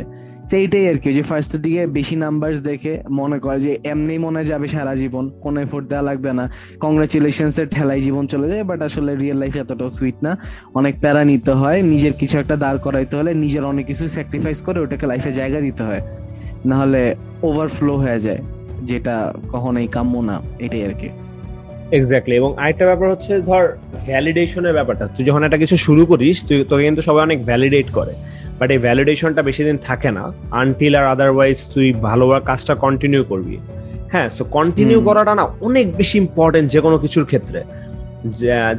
সেইটাই আর কি যে ফার্স্টের দিকে বেশি নাম্বার দেখে মনে করে যে এমনি মনে যাবে সারা জীবন, কোনো এফোর্ট দেওয়া লাগবে না। কংগ্রাচুলেশনস এর ঠেলাই জীবন চলে যায় বাট আসলে রিয়েল লাইফ এতটাও সুইট না। অনেক প্যারা নিতে হয়, নিজের কিছু একটা দাঁড় করাইতে হলে নিজের অনেক কিছু স্যাক্রিফাইস করে ওটাকে লাইফে জায়গা দিতে হয়। নাহলে ওভারফ্লো হয়ে যায়, যেটা কখনোই কাম্য না, এটাই আর কি। এক্স্যাক্টলি এবং আরেকটা ব্যাপার হচ্ছে ধর ভ্যালিডেশনের ব্যাপারটা। তুই যখন একটা কিছু শুরু করিস তুই তোকে কিন্তু সবাই অনেক ভ্যালিডেট করে। বাট এই ভ্যালিডেশনটা বেশি দিন থাকে না আনটিল আর আদারওয়াইজ তুই ভালো কাজটা কন্টিনিউ করবি। হ্যাঁ সো কন্টিনিউ করাটা না অনেক বেশি ইম্পর্টেন্ট যে কোনো কিছুর ক্ষেত্রে।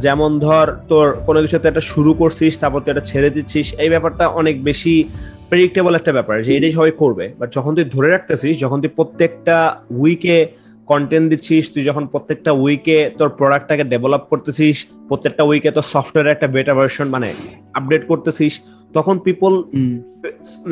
যেমন ধর তোর কোনো কিছুতে একটা শুরু করছিস তারপর তুই এটা ছেড়ে দিচ্ছিস এই ব্যাপারটা অনেক বেশি প্রেডিক্টেবল একটা ব্যাপার যে এটাই সবাই করবে। বাট যখন তুই ধরে রাখতেছিস যখন তুই প্রত্যেকটা উইকে কন্টেন্ট দিচ্ছিস তুই যখন প্রত্যেকটা উইকে তোর প্রোডাক্টটাকে ডেভেলপ করতেছিস প্রত্যেকটা উইকে তোর সফটওয়্যার একটা বেটার ভার্সন মানে আপডেট করতেছিস তখন পিপল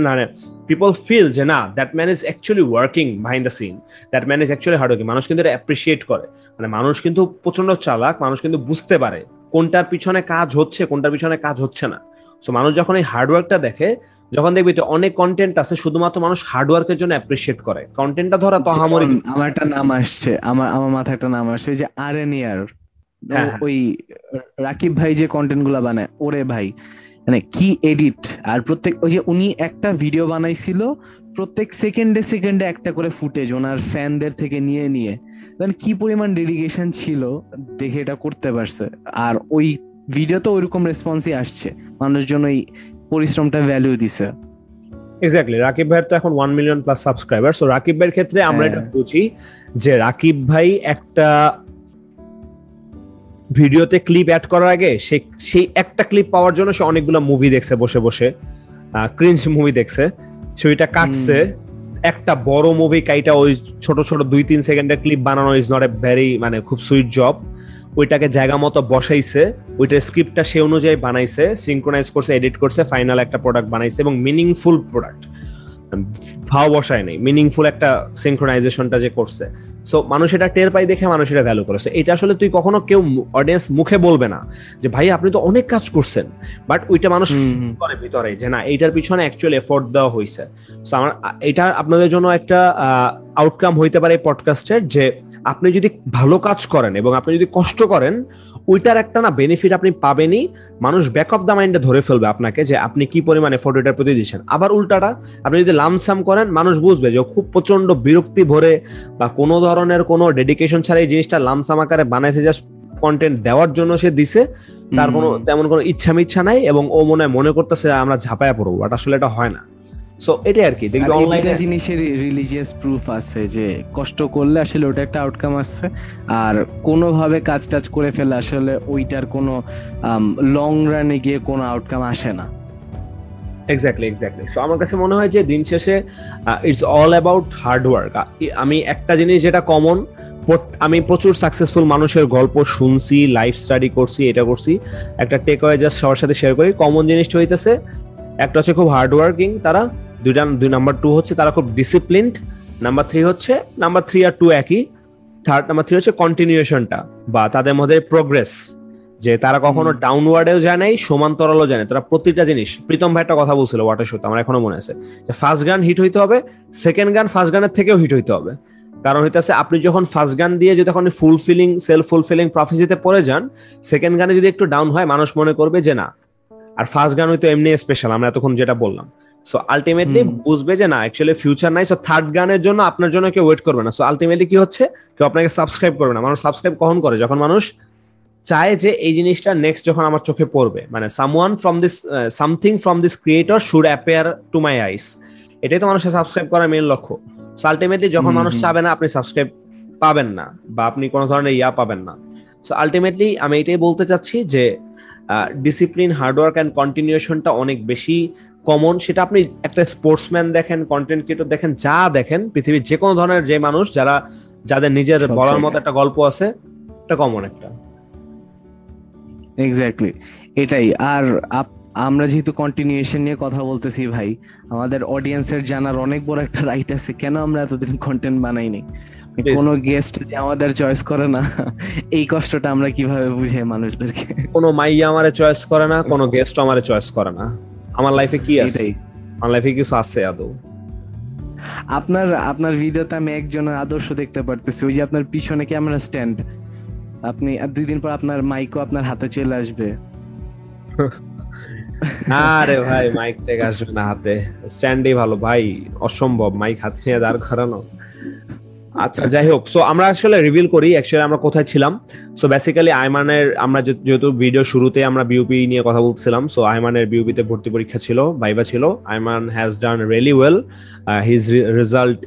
মানে পিপল ফিল যে না that man is actually working behind the scene that man is actually hard working মানুষ কিন্তু এটা অ্যাপ্রিসিয়েট করে মানে মানুষ কিন্তু প্রচণ্ড চালাক মানুষ কিন্তু বুঝতে পারে কোনটার পিছনে কাজ হচ্ছে কোনটার পিছনে কাজ হচ্ছে না সো মানুষ যখন এই হার্ডওয়ার্কটা দেখে যখন দেখবি তো অনেক কন্টেন্ট আছে শুধুমাত্র মানুষ হার্ডওয়ার্কের জন্য অ্যাপ্রিসিয়েট করে। কন্টেন্টটা ধরা তো হামরি আমার একটা নাম আসছে আমার আমার মাথায় একটা নাম আসছে যে আর এন ইয়ার ওই রাকিব ভাই যে কন্টেন্টগুলা বানায় ওরে ভাই মানে কি এডিট আর প্রত্যেক ওই যে উনি একটা ভিডিও বানাইছিল প্রত্যেক সেকেন্ডে সেকেন্ডে একটা করে ফুটেজ ওনার ফ্যানদের থেকে নিয়ে নিয়ে। মানে কি পরিমাণ ডেডিকেশন ছিল দেখে এটা করতে পারছে। আর ওই ভিডিও তো ওইরকম রেসপন্সই আসছে। মানুষজন ওই পরিশ্রমটা ভ্যালু দিছে। এক্স্যাক্টলি রাকিব ভাইয়ের তো এখন one million plus subscriber so Rakib ভাইয়ের ক্ষেত্রে আমরা এটা হ্যাঁ। বুঝি যে রাকিব ভাই একটা ভিডিওতে ক্লিপ অ্যাড করার আগে সে সেই একটা ক্লিপ পাওয়ার জন্য সে অনেকগুলো মুভি দেখছে বসে বসে ক্রিঞ্জ মুভি দেখছে সে ওইটা কাটছে। একটা বড় মুভি কাইটা ওই ছোট ছোট দুই তিন সেকেন্ডের ক্লিপ বানানো ইজ নট এ ভেরি মানে খুব সুইট জব ওইটাকে জায়গা মতো বসাইছে। ওইটার স্ক্রিপ্টটা সে অনুযায়ী বানাইছে সিঙ্ক্রোনাইজ করছে এডিট করছে ফাইনাল একটা প্রোডাক্ট বানাইছে এবং মিনিংফুল প্রোডাক্ট ভাও বসায় নেই মিনিংফুল একটা সিঙ্ক্রোনাইজেশনটা যে করছে। সো মানুষ এটা টের পাই দেখে মানুষ এটা ভ্যালু করে। এটা আসলে তুই কখনো কেউ অডিয়েন্স মুখে বলবে না যে ভাই আপনি তো অনেক কাজ করছেন। বাট ওইটা মানুষ করে ভিতরে যে না এইটার পিছনে অ্যাকচুয়ালি এফোর্ট দেওয়া হয়েছে সো আমার এটা আপনাদের জন্য একটা আউটকাম হইতে পারে পডকাস্টের যে আপনি যদি ভালো কাজ করেন এবং আপনি যদি কষ্ট করেন ওইটার একটা না বেনিফিট আপনি পাবেনই। মানুষ ব্যাক অফ দ্য মাইন্ডে ধরে ফেলবে আপনাকে যে আপনি কি পরিমাণে ফটোটার প্রতি দিচ্ছেন। আবার উল্টাটা আপনি যদি লামসাম করেন মানুষ বুঝবে যে খুব প্রচণ্ড বিরক্তি ভরে বা কোনো ধরনের কোনো ডেডিকেশন ছাড়া এই জিনিসটা লামসাম আকারে বানাইছে জাস্ট কন্টেন্ট দেওয়ার জন্য সে দিছে তার কোনো তেমন কোনো ইচ্ছা মিচ্ছা নাই এবং ও মনে মনে করতেছে আমরা ঝাঁপায়া পড়ব বাট আসলে এটা হয় না। সো এটাই আর কি দেখবি অনলাইনে জিনিসের রিলিজিয়াস প্রুফ আছে যে কষ্ট করলে আসলে ওটা একটা আউটকাম আসছে আর কোনোভাবে কাজ টাজ করে ফেলে আসলে ওইটার কোনো লং রানে গিয়ে কোনো আউটকাম আসে না। এক্স্যাক্টলি এক্স্যাক্টলি সো আমার কাছে মনে হয় যে দিন শেষে it's all about hard work আমি একটা জিনিস যেটা কমন আমি প্রচুর সাকসেসফুল মানুষের গল্প শুনছি লাইফ স্টাডি করছি এটা করছি একটা টেক ওয়ে জাস্ট সবার সাথে শেয়ার করি। কমন জিনিসটা হইতেছে একটা হচ্ছে খুব হার্ড ওয়ার্কিং তারা দুইটা দুই নাম্বার টু হচ্ছে তারা খুব ডিসিপ্লিনড নাম্বার থ্রি হচ্ছে নাম্বার থ্রি আর টু একই। থার্ড নাম্বার থ্রি হচ্ছে কন্টিনিউশনটা বা তাদের মধ্যে প্রোগ্রেস যে তারা কখনো ডাউনওয়ার্ডেও যায় নাই সমান্তরালও যায় না তারা প্রতিটা জিনিস প্রীতম ভাই একটা কথা বলছিল ওয়াটার শোতে আমার এখনও মনে আছে। যে ফার্স্ট গান হিট হইতে হবে সেকেন্ড গান ফার্স্ট গানের থেকেও হিট হইতে হবে। কারণ হইতেছে আপনি যখন ফার্স্ট গান দিয়ে যদি তখন ফুলফিলিং সেলফ ফুলফিলিং প্রফেসিতে পড়ে যান সেকেন্ড গানে যদি একটু ডাউন হয় মানুষ মনে করবে যে না। আর ফার্স্ট গান হয়তো এমনি স্পেশাল আমরা এতক্ষণ যেটা বললাম। সো আলটিমেটলি বুঝবে যে না অ্যাকচুয়ালি ফিউচার নাই সো থার্ড গানের জন্য আপনার জন্য কেউ ওয়েট করবে না। সো আলটিমেটলি কি হচ্ছে? কেউ আপনাকে সাবস্ক্রাইব করবে না। মানুষ সাবস্ক্রাইব কখন করে? যখন মানুষ চায় যে এই জিনিসটা নেক্সট যখন আমার চোখে পড়বে। মানে someone from this something from this creator should appear to my eyes এটাই তো মানুষের সাবস্ক্রাইব করার মেন লক্ষ্য। সো আলটিমেটলি যখন মানুষ চাবে না আপনি সাবস্ক্রাইব পাবেন না বা আপনি কোনো ধরনের ইয়া পাবেন না। সো আলটিমেটলি আমি এটাই বলতে চাচ্ছি যে ডিসিপ্লিন হার্ডওয়ার্ক অ্যান্ড কন্টিনিউশনটা অনেক বেশি। কমন সেটা আপনি একটা স্পোর্টসম্যান দেখেন কন্টেন্ট ক্রিয়েটর দেখেন যা দেখেন পৃথিবীর যে কোনো ধরনের যে মানুষ যারা যাদের নিজের বলার মতো একটা গল্প আছে এটা কমন একটা। এক্স্যাক্টলি এটাই। আর আমরা যেহেতু কন্টিনিউশন নিয়ে কথা বলতেছি ভাই আমাদের অডিয়েন্সের জানার অনেক বড় একটা রাইট আছে কেন আমরা এতদিন কন্টেন্ট বানাইনি কোনো গেস্ট যে আমাদের চয়েস করে না এই কষ্টটা আমরা কীভাবে বুঝাই মানুষদেরকে? কোনো মাইয়া আমারে চয়েস করে না কোনো গেস্ট আমারে চয়েস করে না। আমার লাইফে কি আছে? আমার লাইফে কিছু আছে আদৌ? আপনার আপনার ভিডিওতে আমি একজনের আদর্শ দেখতে পারতেছি। ওই যে আপনার পিছনে ক্যামেরা স্ট্যান্ড আপনি আর দুই দিন পর আপনার মাইকও আপনার হাতে চলে আসবে। আরে ভাই মাইক টেক আসবে না হাতে। স্ট্যান্ডই ভালো। ভাই অসম্ভব। মাইক হাতে নিয়ে দাঁড় করানো। আচ্ছা যাই হোক সো আমরা আসলে রিভিল করি অ্যাকচুয়ালি আমরা কোথায় ছিলাম। সো বেসিক্যালি আইমানের, আমরা যেহেতু ভিডিও শুরুতে আমরা বিউপি নিয়ে কথা বলছিলাম সো আইমানের বিউপিতে ভর্তি পরীক্ষা ছিল ভাইবা ছিল। Ayman has done really well his result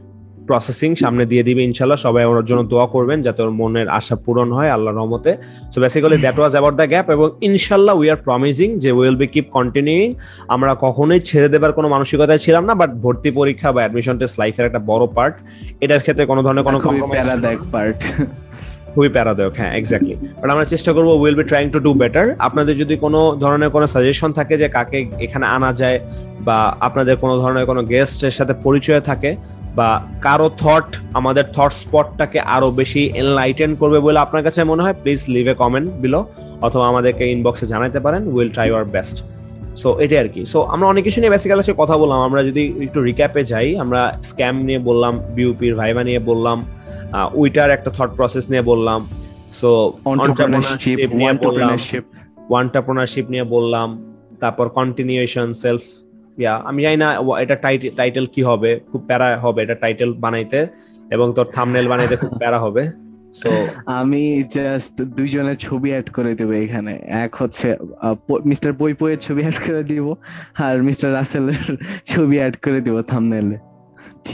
processing সামনে দিয়ে দিবে ইনশাল্লাহ সবাই ওর জন্য দোয়া করবেন যাতে ওর মনের আশা পূরণ হয় আল্লাহ রহমতে। So basically that was about the gap এবং ইনশাল্লাহ উই আর প্রমিজিং যে উইল বি কিপ কন্টিনিউইং আমরা কখনোই ছেড়ে দেবার কোনো মানসিকতায় ছিলাম না বাট ভর্তি পরীক্ষা বা অ্যাডমিশন টেস্ট লাইফের একটা বড় পার্ট এটার ক্ষেত্রে কোনো ধরনের কোনো প্যারাদায়ক পার্ট খুবই প্যারাদায়ক হ্যাঁ এক্স্যাক্টলি বাট আমরা চেষ্টা করব will be trying to do better আপনাদের যদি কোনো ধরনের কোনো সাজেশন থাকে যে কাকে এখানে আনা যায় বা আপনাদের কোনো ধরনের কোনো গেস্টের সাথে পরিচয় থাকে বা কারও থট আমাদের থট স্পটটাকে আরও বেশি এনলাইটেন করবে বলে আপনার কাছে মনে হয় please leave a comment below অথবা আমাদেরকে ইনবক্সে জানাতে পারেন will try our best so এটাই আর কি সো আমরা অনেক কিছু নিয়ে বেসিক্যালি সে কথা বললাম আমরা যদি একটু রিক্যাপে যাই আমরা স্ক্যাম নিয়ে বললাম বিউপির ভাইবা নিয়ে বললাম উইটার একটা থট প্রসেস নিয়ে বললাম সো অন্টারপ্রেনারশিপ নিয়ে বললাম ওয়ান্টারপ্রেনারশিপ নিয়ে বললাম তারপর কন্টিনিউশন সেলফ ইয়া আমি জানি না এটা টাইটেল কি হবে, খুব প্যারা হবে এটা টাইটেল বানাইতে, এবং তোর থামনেল বানাইতে খুব প্যারা হবে সো আমি জাস্ট দুইজনের ছবি অ্যাড করে দেব এখানে। এক হচ্ছে মিস্টার বই বইয়ের ছবি অ্যাড করে দিব, আর মিস্টার রাসেলের ছবি অ্যাড করে দিব থামনেলে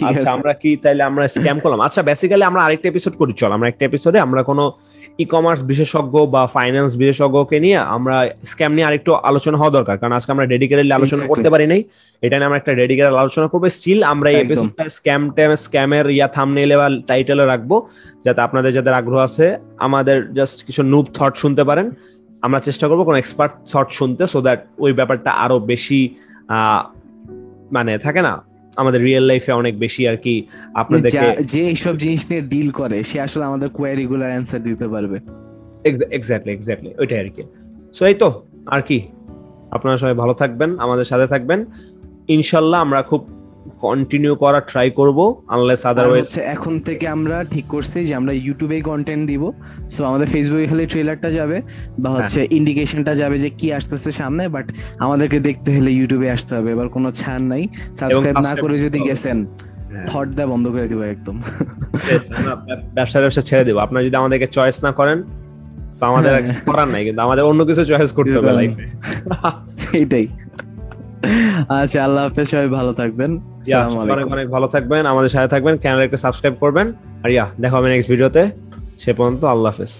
আচ্ছা, আমরা কি তাইলে আমরা স্ক্যাম করলাম? আচ্ছা বেসিক্যালি আমরা আরেকটা এপিসোড করি চল। আমরা একটা এপিসোডে আমরা কোনো ই কমার্স বিশেষজ্ঞ বা ফাইন্যান্স বিশেষজ্ঞকে নিয়ে আমরা স্ক্যাম নিয়ে আরেকটু আলোচনা হওয়া দরকার। কারণ আজকে আমরা ডেডিকেটেডলি আলোচনা করতে পারি নাই। এটা নিয়ে আমরা একটা ডেডিকেটেড আলোচনা করব। স্টিল আমরা এই এপিসোডটা স্ক্যাম স্ক্যামের ইয়া থামনেলে বা টাইটেলে রাখব। যাতে আপনাদের যাদের আগ্রহ আছে আমাদের জাস্ট কিছু নুব থট শুনতে পারেন। আমরা চেষ্টা করব কোনো এক্সপার্ট থট শুনতে সো দ্যাট ওই ব্যাপারটা আরও বেশি মানে থাকে না আমাদের রিয়েল লাইফে অনেক বেশি আর কি আপনাদেরকে যে এইসব জিনিস নিয়ে ডিল করে সে আসলে আমাদের কোয়ারি গুলার অ্যানসার দিতে পারবে। এক্স্যাক্টলি এক্স্যাক্টলি ওইটাই আর কি। সো এই তো আর কি। আপনারা সবাই ভালো থাকবেন আমাদের সাথে থাকবেন। ইনশাল্লাহ আমরা খুব কন্টিনিউ করা ট্রাই করব আনলেস আদারওয়াইজ এখন থেকে আমরা ঠিক করছি যে আমরা ইউটিউবে কন্টেন্ট দিব। সো আমাদের ফেসবুকে খালি ট্রেলারটা যাবে বা হ্যাঁ। হচ্ছে ইন্ডিকেশনটা যাবে যে কি আসতেছে সামনে বাট আমাদেরকে দেখতে হলে ইউটিউবে আসতে হবে। এবার কোনো ছাড় নাই। সাবস্ক্রাইব না করে যদি গেছেন থট দা বন্ধ করে দিব একদম। ব্যবসা ব্যবসা ছেড়ে দেব। আপনারা যদি আমাদেরকে চয়েস না করেন আমাদের হ্যাঁ। করার নাই কিন্তু আমাদের অন্য কিছু চয়েস করতে হবে লাইফে এইটাই আচ্ছা আল্লাহ হাফেজ সবাই ভালো থাকবেন। অনেক অনেক ভালো থাকবেন আমাদের সাথে থাকবেন চ্যানেলটাকে সাবস্ক্রাইব করবেন। আর ইয়া দেখা হবে নেক্সট ভিডিওতে সে পর্যন্ত আল্লাহ হাফেজ।